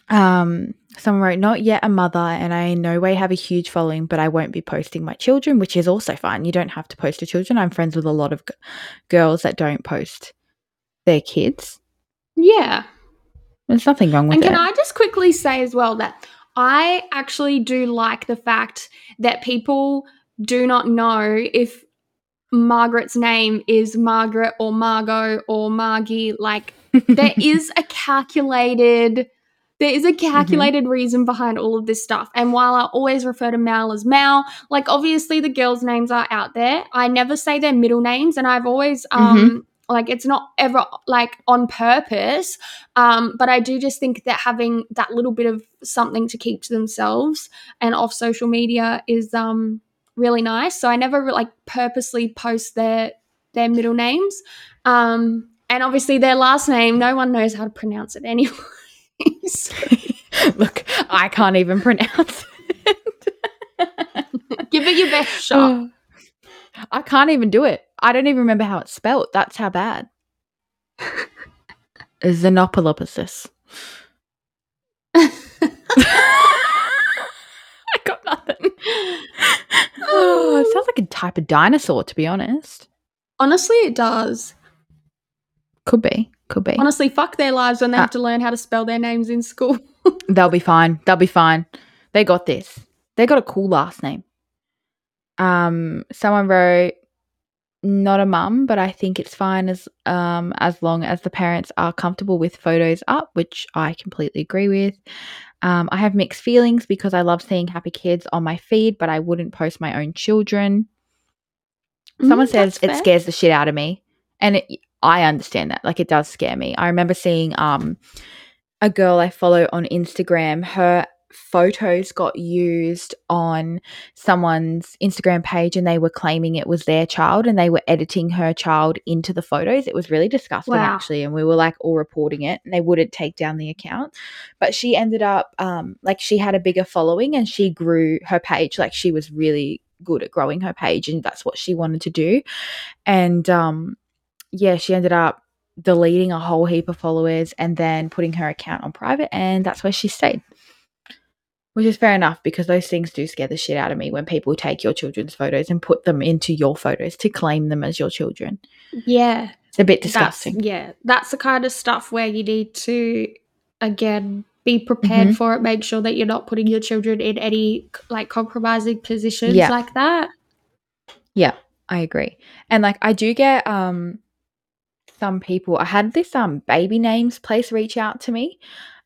Speaker 2: Um, someone wrote, not yet a mother, and I in no way have a huge following, but I won't be posting my children, which is also fine. You don't have to post your children. I'm friends with a lot of g- girls that don't post their kids.
Speaker 1: Yeah.
Speaker 2: There's nothing wrong with
Speaker 1: And
Speaker 2: it.
Speaker 1: And can I just quickly say as well that I actually do like the fact that people do not know if Margaret's name is Margaret or Margot or Margie. Like there is a calculated there is a calculated reason behind all of this stuff. And while I always refer to Mal as Mal, like obviously the girls' names are out there. I never say their middle names, and I've always um like it's not ever like on purpose. Um, but I do just think that having that little bit of something to keep to themselves and off social media is um really nice. So I never like purposely post their their middle names. Um, and obviously their last name, no one knows how to pronounce it anyway.
Speaker 2: Look, I can't even pronounce it.
Speaker 1: Give it your best shot.
Speaker 2: I can't even do it. I don't even remember how it's spelled. That's how bad. Xenopolopsis. I got nothing. Oh, it sounds like a type of dinosaur, to be honest.
Speaker 1: Honestly, it does.
Speaker 2: Could be. Could be.
Speaker 1: Honestly, fuck their lives when they
Speaker 2: Ah.
Speaker 1: have to learn how to spell their names in school.
Speaker 2: They'll be fine. They'll be fine. They got this. They got a cool last name. Um, someone wrote, not a mum, but I think it's fine as um as long as the parents are comfortable with photos up, which I completely agree with. Um, I have mixed feelings because I love seeing happy kids on my feed, but I wouldn't post my own children. Someone
Speaker 1: Mm,
Speaker 2: says
Speaker 1: that's
Speaker 2: it
Speaker 1: fair.
Speaker 2: scares the shit out of me, and it, I understand that. Like it does scare me. I remember seeing um a girl I follow on Instagram. Her photos got used on someone's Instagram page, and they were claiming it was their child, and they were editing her child into the photos. It was really disgusting,
Speaker 1: Wow.
Speaker 2: actually, and we were like all reporting it, and they wouldn't take down the account. But she ended up um like she had a bigger following, and she grew her page. Like she was really good at growing her page and that's what she wanted to do and um yeah she ended up deleting a whole heap of followers and then putting her account on private and that's where she stayed which is fair enough because those things do scare the shit out of me when people take your children's photos and put them into your photos to claim them as your children.
Speaker 1: Yeah.
Speaker 2: It's a bit
Speaker 1: That's,
Speaker 2: disgusting.
Speaker 1: yeah. That's the kind of stuff where you need to, again, be prepared
Speaker 2: Mhm.
Speaker 1: for it. Make sure that you're not putting your children in any like compromising positions
Speaker 2: Yeah.
Speaker 1: like that.
Speaker 2: Yeah, I agree. And like I do get um some people I had this um baby names place reach out to me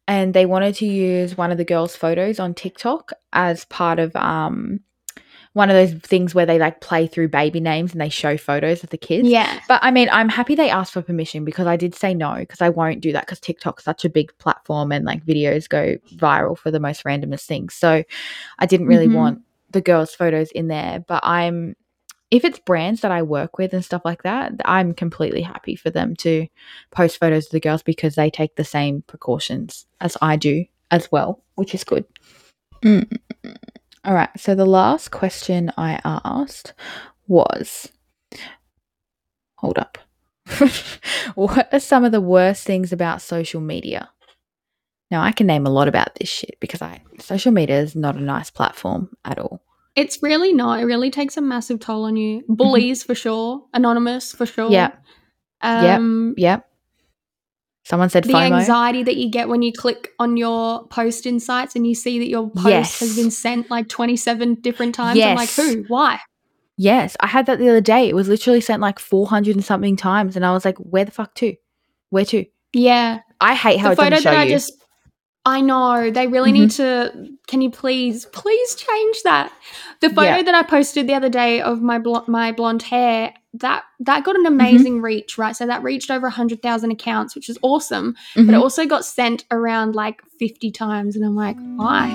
Speaker 2: and they wanted to use one of the girls' photos on TikTok as part of um one of those things where they like play through baby names and they show photos of the kids.
Speaker 1: Yeah.
Speaker 2: But I mean, I'm happy they asked for permission because I did say no because I won't do that because TikTok's such a big platform and like videos go viral for the most randomest things. So I didn't really
Speaker 1: Mhm.
Speaker 2: want the girls' photos in there. But I'm, if it's brands that I work with and stuff like that, I'm completely happy for them to post photos of the girls because they take the same precautions as I do as well, which is good. Mm. All right. So the last question I asked was hold up. what are some of the worst things about social media? Now I can name a lot about this shit because I social media is not a nice platform at all.
Speaker 1: It's really not. It really takes a massive toll on you. Bullies for sure. Anonymous for sure.
Speaker 2: Yeah. Yep.
Speaker 1: Um,
Speaker 2: Yep. Someone said
Speaker 1: the
Speaker 2: FOMO.
Speaker 1: anxiety that you get when you click on your post insights and you see that your post
Speaker 2: Yes.
Speaker 1: has been sent like 27 different times. I'm like, who? Why?
Speaker 2: Yes, I had that the other day. It was literally sent like 400 and something times and I was like, where the fuck to? Where to?
Speaker 1: Yeah.
Speaker 2: I hate how
Speaker 1: the
Speaker 2: it
Speaker 1: photo that I
Speaker 2: you.
Speaker 1: just I know they really need to. Can you please, please change that? The photo
Speaker 2: Yeah.
Speaker 1: that I posted the other day of my blo- my blonde hair that that got an
Speaker 2: Mm-hmm.
Speaker 1: amazing reach, right? So that reached over hundred thousand accounts, which is awesome. But it
Speaker 2: Mhm.
Speaker 1: also got sent around like fifty times, and I'm like, why?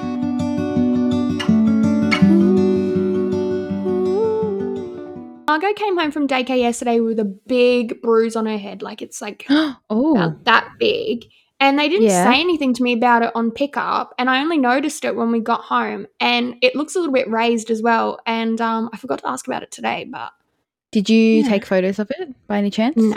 Speaker 1: Margot came home from daycare yesterday with a big bruise on her head, like it's like
Speaker 2: oh,
Speaker 1: about that big. And they didn't
Speaker 2: Yeah.
Speaker 1: say anything to me about it on pickup. And I only noticed it when we got home. And it looks a little bit raised as well. And um, I forgot to ask about it today, but
Speaker 2: did you
Speaker 1: Yeah.
Speaker 2: take photos of it by any chance?
Speaker 1: No.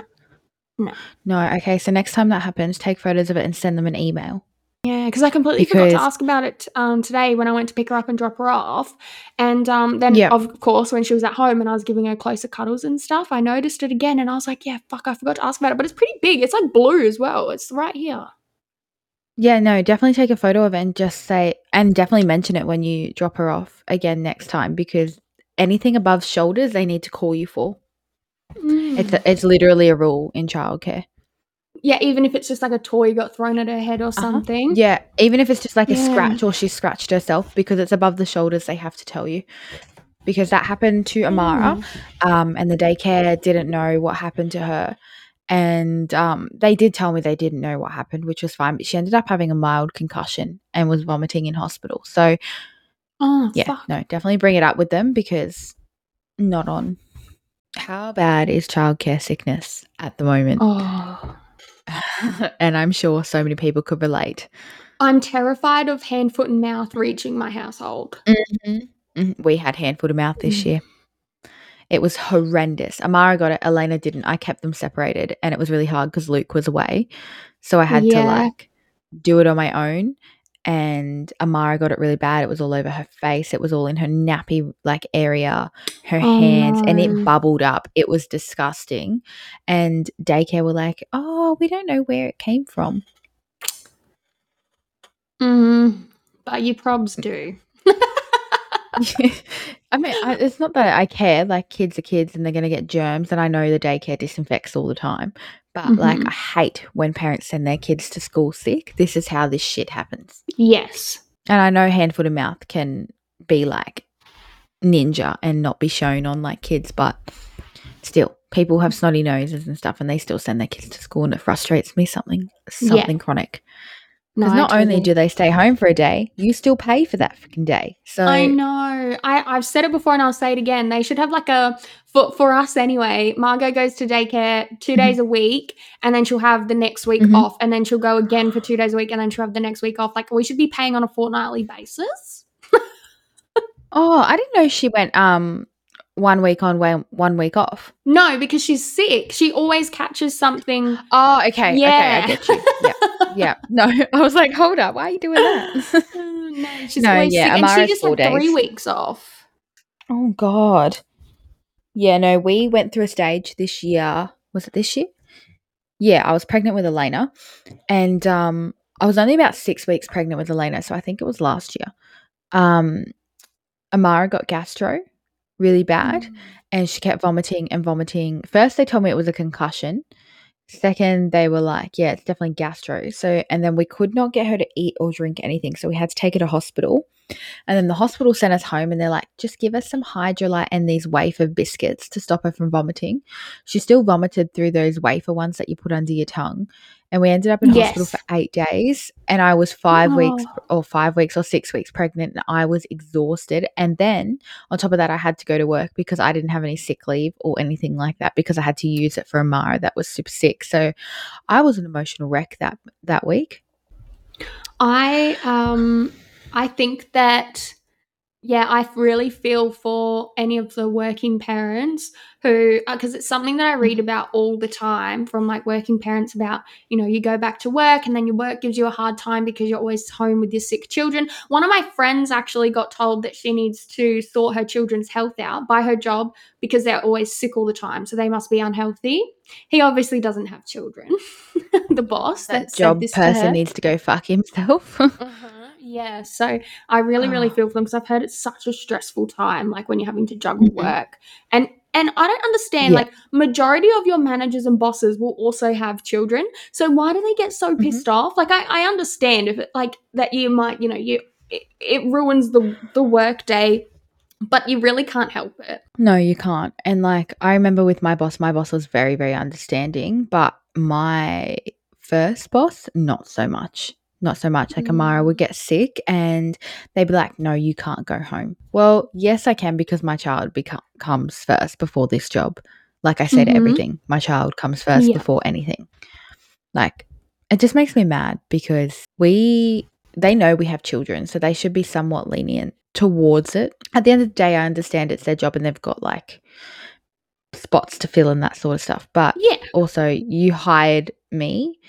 Speaker 1: No.
Speaker 2: No. Okay. So next time that happens, take photos of it and send them an email.
Speaker 1: Yeah, because I completely forgot to ask about it um, today when I went to pick her up and drop her off. And um, then,
Speaker 2: Yeah.
Speaker 1: of course, when she was at home and I was giving her closer cuddles and stuff, I noticed it again. And I was like, yeah, fuck, I forgot to ask about it. But it's pretty big. It's like blue as well. It's right here.
Speaker 2: Yeah, no, definitely take a photo of it and just say, and definitely mention it when you drop her off again next time because anything above shoulders, they need to call you for. It's
Speaker 1: Mm.
Speaker 2: a, it's literally a rule in childcare.
Speaker 1: Yeah, even if it's just like a toy got thrown at her head or something.
Speaker 2: Yeah, even if it's just like a scratch or she scratched herself because it's above the shoulders, they have to tell you. Because that happened to Amara,
Speaker 1: Mm.
Speaker 2: um, and the daycare didn't know what happened to her. And um, they did tell me they didn't know what happened, which was fine. But she ended up having a mild concussion and was vomiting in hospital. So
Speaker 1: Oh,
Speaker 2: yeah,
Speaker 1: fuck.
Speaker 2: no, definitely bring it up with them because not on. How bad is childcare sickness at the moment?
Speaker 1: Oh.
Speaker 2: and I'm sure so many people could relate.
Speaker 1: I'm terrified of hand, foot, and mouth reaching my household.
Speaker 2: Mhm. We had hand, foot, and mouth this
Speaker 1: Mm.
Speaker 2: year. It was horrendous. Amara got it. Elena didn't. I kept them separated, and it was really hard because Luke was away. So I had to like do it on my own. And Amara got it really bad. It was all over her face. It was all in her nappy like area, her
Speaker 1: Oh,
Speaker 2: hands, and it bubbled up. It was disgusting. And daycare were like, "Oh, we don't know where it came from."
Speaker 1: Mm, but you probs do.
Speaker 2: I mean, I, it's not that I care. Like, kids are kids and they're going to get germs. And I know the daycare disinfects all the time. But, like,
Speaker 1: Mhm.
Speaker 2: I hate when parents send their kids to school sick. This is how this shit happens.
Speaker 1: Yes.
Speaker 2: And I know hand, foot, and mouth can be like ninja and not be shown on like kids, but still, people have snotty noses and stuff and they still send their kids to school. And it frustrates me something,
Speaker 1: Yeah.
Speaker 2: something chronic.
Speaker 1: No,
Speaker 2: Because
Speaker 1: I
Speaker 2: not only do they stay home for a day, you still pay for that freaking day. So,
Speaker 1: I know. I, I've said it before and I'll say it again. They should have like a for for us anyway. Margot goes to daycare 2
Speaker 2: Mhm.
Speaker 1: days a week and then she'll have the next week
Speaker 2: Mhm.
Speaker 1: off and then she'll go again for two days a week and then she'll have the next week off. Like we should be paying on a fortnightly basis.
Speaker 2: Oh, I didn't know she went um one week on, one week off.
Speaker 1: No, because she's sick. She always catches something.
Speaker 2: Oh, okay, okay,
Speaker 1: Yeah.
Speaker 2: I get you. Yep. yeah. No, I was like, hold up, why are you doing that?
Speaker 1: no, she's
Speaker 2: No,
Speaker 1: always
Speaker 2: yeah,
Speaker 1: sick, and she
Speaker 2: Amara's
Speaker 1: just had three weeks off.
Speaker 2: oh God. Yeah, no, we went through a stage this year. Was it this year? Yeah, I was pregnant with Elena, and um, I was only about six weeks pregnant with Elena, so I think it was last year. Um, Amara got gastro really bad,
Speaker 1: Mm.
Speaker 2: and she kept vomiting and vomiting. First, they told me it was a concussion. Second, they were like, yeah, it's definitely gastro. So, and then we could not get her to eat or drink anything. So we had to take her to hospital. And then the hospital sent us home and they're like, just give us some Hydralyte and these wafer biscuits to stop her from vomiting. She still vomited through those wafer ones that you put under your tongue. And we ended up in hospital for eight days. And I was five weeks
Speaker 1: Oh.
Speaker 2: or five weeks or six weeks pregnant. And I was exhausted. And then on top of that, I had to go to work because I didn't have any sick leave or anything like that because I had to use it for Amara that was super sick. So I was an emotional wreck that that week.
Speaker 1: I um I think that yeah, I really feel for any of the working parents who because it's something that I read about all the time from like working parents about, you know, you go back to work and then your work gives you a hard time because you're always home with your sick children. One of my friends actually got told that she needs to sort her children's health out by her job because they're always sick all the time, so they must be unhealthy. He obviously doesn't have children. the boss that,
Speaker 2: That
Speaker 1: said
Speaker 2: job
Speaker 1: this to
Speaker 2: person
Speaker 1: her.
Speaker 2: needs to go fuck himself.
Speaker 1: Uh-huh. Yeah, so I really, really
Speaker 2: Oh.
Speaker 1: feel for them because I've heard it's such a stressful time, like when you're having to juggle
Speaker 2: Mhm.
Speaker 1: work, and and I don't understand.
Speaker 2: Yeah.
Speaker 1: Like majority of your managers and bosses will also have children, so why do they get so
Speaker 2: Mhm.
Speaker 1: pissed off? Like I, I understand if it like that you might, you know, you it, it ruins the the work day, but you really can't help it.
Speaker 2: No, you can't. And like I remember with my boss, my boss was very, very understanding, but my first boss, not so much. Not so much. Like Amara would get sick and they'd be like, No, you can't go home. Well, yes, I can because my child beco- comes first before this job. Like I said, to
Speaker 1: Mhm.
Speaker 2: everything, my child comes first
Speaker 1: Yeah.
Speaker 2: before anything. Like it just makes me mad because we they know we have children, so they should be somewhat lenient towards it. At the end of the day, I understand it's their job and they've got like spots to fill and that sort of stuff. But
Speaker 1: Yeah,
Speaker 2: also, you hired me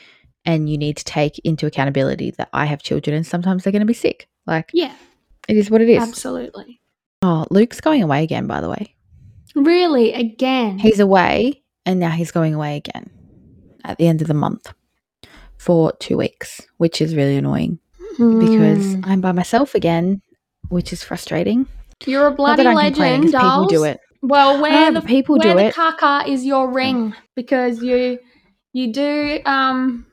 Speaker 2: and you need to take into accountability that I have children and sometimes they're going to be sick. Like,
Speaker 1: yeah,
Speaker 2: it is what it is.
Speaker 1: absolutely.
Speaker 2: Oh, Luke's going away again, by the way.
Speaker 1: Really, again.
Speaker 2: He's away and now he's going away again at the end of the month for two weeks, which is really annoying because
Speaker 1: Mm.
Speaker 2: I'm by myself again, which is frustrating.
Speaker 1: you're a bloody
Speaker 2: that I'm complaining
Speaker 1: legend,
Speaker 2: 'cause people do it.
Speaker 1: Well, where
Speaker 2: know,
Speaker 1: the
Speaker 2: people
Speaker 1: where
Speaker 2: do
Speaker 1: the
Speaker 2: it.
Speaker 1: caca is your ring because you you do um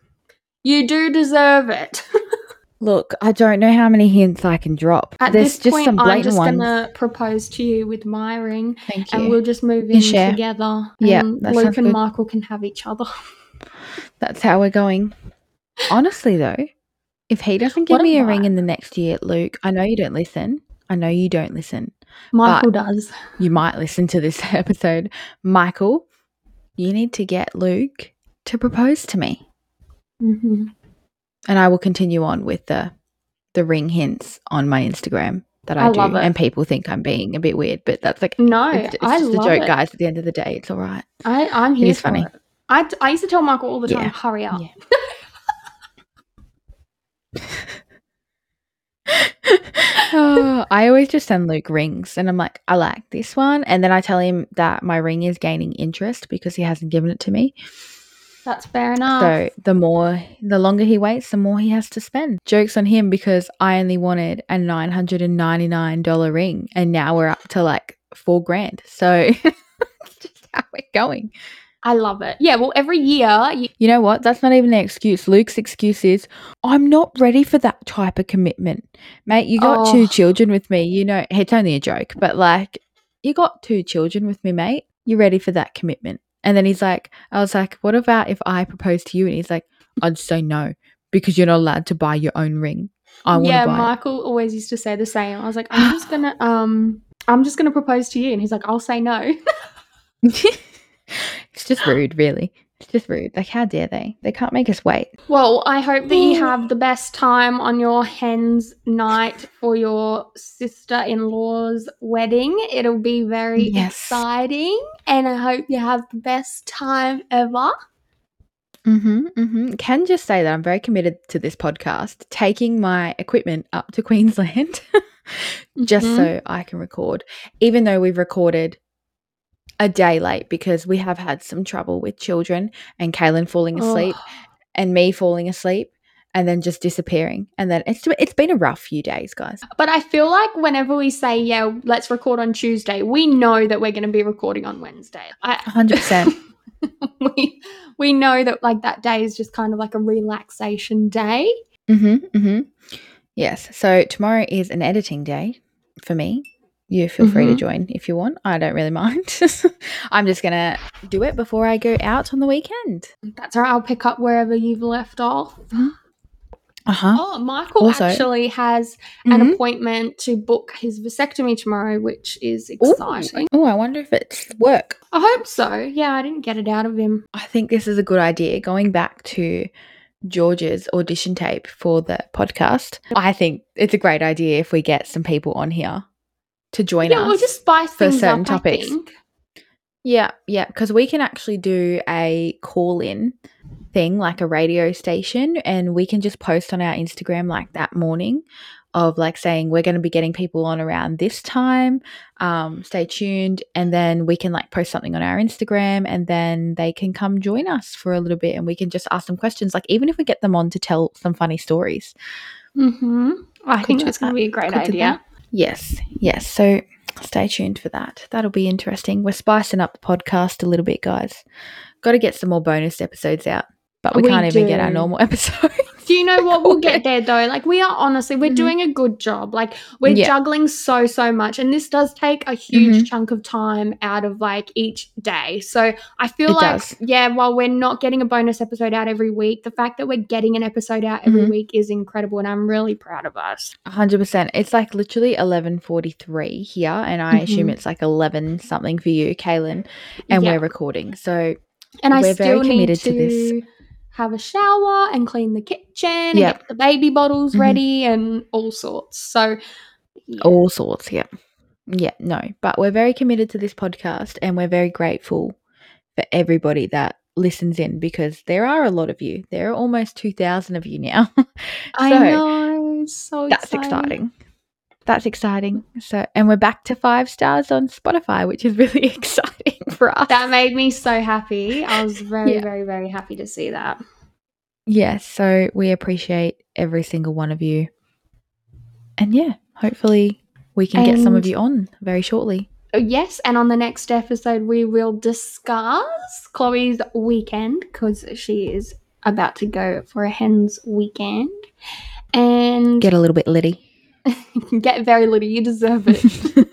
Speaker 1: you do deserve it.
Speaker 2: Look, I don't know how many hints I can drop.
Speaker 1: At
Speaker 2: There's
Speaker 1: this
Speaker 2: just
Speaker 1: point,
Speaker 2: some
Speaker 1: I'm just
Speaker 2: ones.
Speaker 1: gonna propose to you with my ring,
Speaker 2: Thank you.
Speaker 1: and we'll just move in
Speaker 2: share.
Speaker 1: together.
Speaker 2: Yeah,
Speaker 1: and
Speaker 2: that
Speaker 1: Luke
Speaker 2: sounds
Speaker 1: and
Speaker 2: good.
Speaker 1: Michael can have each other.
Speaker 2: That's how we're going. Honestly, though, if he doesn't give
Speaker 1: What
Speaker 2: me a
Speaker 1: am
Speaker 2: ring
Speaker 1: I?
Speaker 2: in the next year, Luke, I know you don't listen. I know you don't listen.
Speaker 1: Michael does.
Speaker 2: You might listen to this episode. Michael, you need to get Luke to propose to me.
Speaker 1: Hmm
Speaker 2: And I will continue on with the the ring hints on my Instagram that I,
Speaker 1: I
Speaker 2: do. And people think I'm being a bit weird, but that's like
Speaker 1: No,
Speaker 2: it's, it's
Speaker 1: I
Speaker 2: just a joke,
Speaker 1: it.
Speaker 2: guys. At the end of the day, it's all right.
Speaker 1: I I'm here for
Speaker 2: funny.
Speaker 1: it. I, I used to tell Michael all the time,
Speaker 2: Yeah.
Speaker 1: hurry up.
Speaker 2: Yeah. Oh, I always just send Luke rings and I'm like, I like this one. And then I tell him that my ring is gaining interest because he hasn't given it to me.
Speaker 1: That's fair enough.
Speaker 2: So the more, the longer he waits, the more he has to spend. Joke's on him because I only wanted a $999 ring and now we're up to like four grand. So just how we're going.
Speaker 1: I love it. Yeah, well, every year you,
Speaker 2: You know what? That's not even an excuse. Luke's excuse is, I'm not ready for that type of commitment. Mate, you got
Speaker 1: Oh.
Speaker 2: two children with me. You know, it's only a joke, but like, you got two children with me, mate. You're ready for that commitment. And then he's like, I was like, what about if I propose to you? And he's like, I'd say no because you're not allowed to buy your own ring. I want
Speaker 1: yeah,
Speaker 2: buy it.
Speaker 1: Michael always used to say the same. I was like, I'm just gonna um I'm just gonna propose to you and he's like, I'll say no.
Speaker 2: it's just rude, really. It's just rude. Like, how dare they? They can't make us wait.
Speaker 1: well, I hope that you have the best time on your hen's night for your sister in law's wedding. It'll be very
Speaker 2: Yes.
Speaker 1: exciting and I hope you have the best time ever.
Speaker 2: Mm-hmm, mm-hmm. Can just say that I'm very committed to this podcast, taking my equipment up to Queensland just
Speaker 1: Mhm.
Speaker 2: so I can record, even though we've recorded a day late because we have had some trouble with children and Kaylen falling asleep
Speaker 1: Oh.
Speaker 2: and me falling asleep and then just disappearing. And then it's it's been a rough few days, guys.
Speaker 1: But I feel like whenever we say, yeah, let's record on Tuesday, we know that we're going to be recording on Wednesday. I,
Speaker 2: 100%.
Speaker 1: we, we know that like that day is just kind of like a relaxation day.
Speaker 2: Mm-hmm. Mm-hmm. Yes. So tomorrow is an editing day for me. You feel free to
Speaker 1: Mhm.
Speaker 2: join if you want. I don't really mind. I'm just gonna do it before I go out on the weekend.
Speaker 1: That's all right. I'll pick up wherever you've left off.
Speaker 2: Uh-huh.
Speaker 1: Oh, Michael
Speaker 2: Also-
Speaker 1: actually has an
Speaker 2: Mhm.
Speaker 1: appointment to book his vasectomy tomorrow, which is exciting.
Speaker 2: Oh, I wonder if it's work.
Speaker 1: I hope so. Yeah, I didn't get it out of him.
Speaker 2: I think this is a good idea. Going back to George's audition tape for the podcast, I think it's a great idea if we get some people on here to join
Speaker 1: yeah,
Speaker 2: us.
Speaker 1: we'll just spice
Speaker 2: for certain
Speaker 1: up.
Speaker 2: topics. Yeah, yeah, because we can actually do a call in thing like a radio station and we can just post on our Instagram like that morning of like saying we're going to be getting people on around this time. Um, stay tuned. And then we can like post something on our Instagram and then they can come join us for a little bit and we can just ask them questions. Like, even if we get them on to tell some funny stories.
Speaker 1: Mm-hmm. I
Speaker 2: Could
Speaker 1: think that's going to be a great idea.
Speaker 2: Yes, yes. So stay tuned for that. That'll be interesting. We're spicing up the podcast a little bit, guys. Got to get some more bonus episodes out, but oh, we,
Speaker 1: We
Speaker 2: can't even get our normal episodes.
Speaker 1: Do you know what? We'll get there though. Like we are honestly, we're
Speaker 2: Mhm.
Speaker 1: doing a good job. Like we're
Speaker 2: Yeah.
Speaker 1: juggling so so much, and this does take a huge
Speaker 2: Mhm.
Speaker 1: chunk of time out of like each day. So I feel
Speaker 2: It
Speaker 1: like
Speaker 2: does.
Speaker 1: yeah, while we're not getting a bonus episode out every week, the fact that we're getting an episode out every
Speaker 2: Mhm.
Speaker 1: week is incredible, and I'm really proud of us.
Speaker 2: hundred percent. It's like literally eleven forty three here, and I assume
Speaker 1: Mhm.
Speaker 2: it's like eleven something for you, Kaylen, and
Speaker 1: Yeah.
Speaker 2: we're recording. So
Speaker 1: And I
Speaker 2: we're very
Speaker 1: still need
Speaker 2: committed
Speaker 1: to,
Speaker 2: to this.
Speaker 1: Have a shower and clean the kitchen and
Speaker 2: Yep.
Speaker 1: get the baby bottles
Speaker 2: Mhm.
Speaker 1: ready and all sorts. So yeah.
Speaker 2: all sorts. Yeah, yeah. No, but we're very committed to this podcast, and we're very grateful for everybody that listens in because there are a lot of you. There are almost two thousand of you now.
Speaker 1: I know. So
Speaker 2: That's exciting. That's exciting. So, and we're back to five stars on Spotify, which is really exciting for us.
Speaker 1: That made me so happy. I was very,
Speaker 2: Yeah.
Speaker 1: very, very happy to see that.
Speaker 2: Yes, so we appreciate every single one of you. And yeah, hopefully we can get some of you on very shortly.
Speaker 1: Oh, Yes, and on the next episode, we will discuss Chloe's weekend because she is about to go for a hen's weekend and
Speaker 2: Get a little bit litty.
Speaker 1: get very little. You deserve it.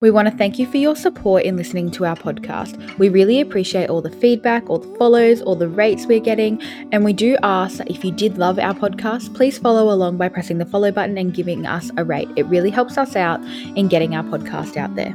Speaker 2: we want to thank you for your support in listening to our podcast. We really appreciate all the feedback, all the follows, all the rates we're getting. And we do ask that if you did love our podcast, please follow along by pressing the follow button and giving us a rate. It really helps us out in getting our podcast out there.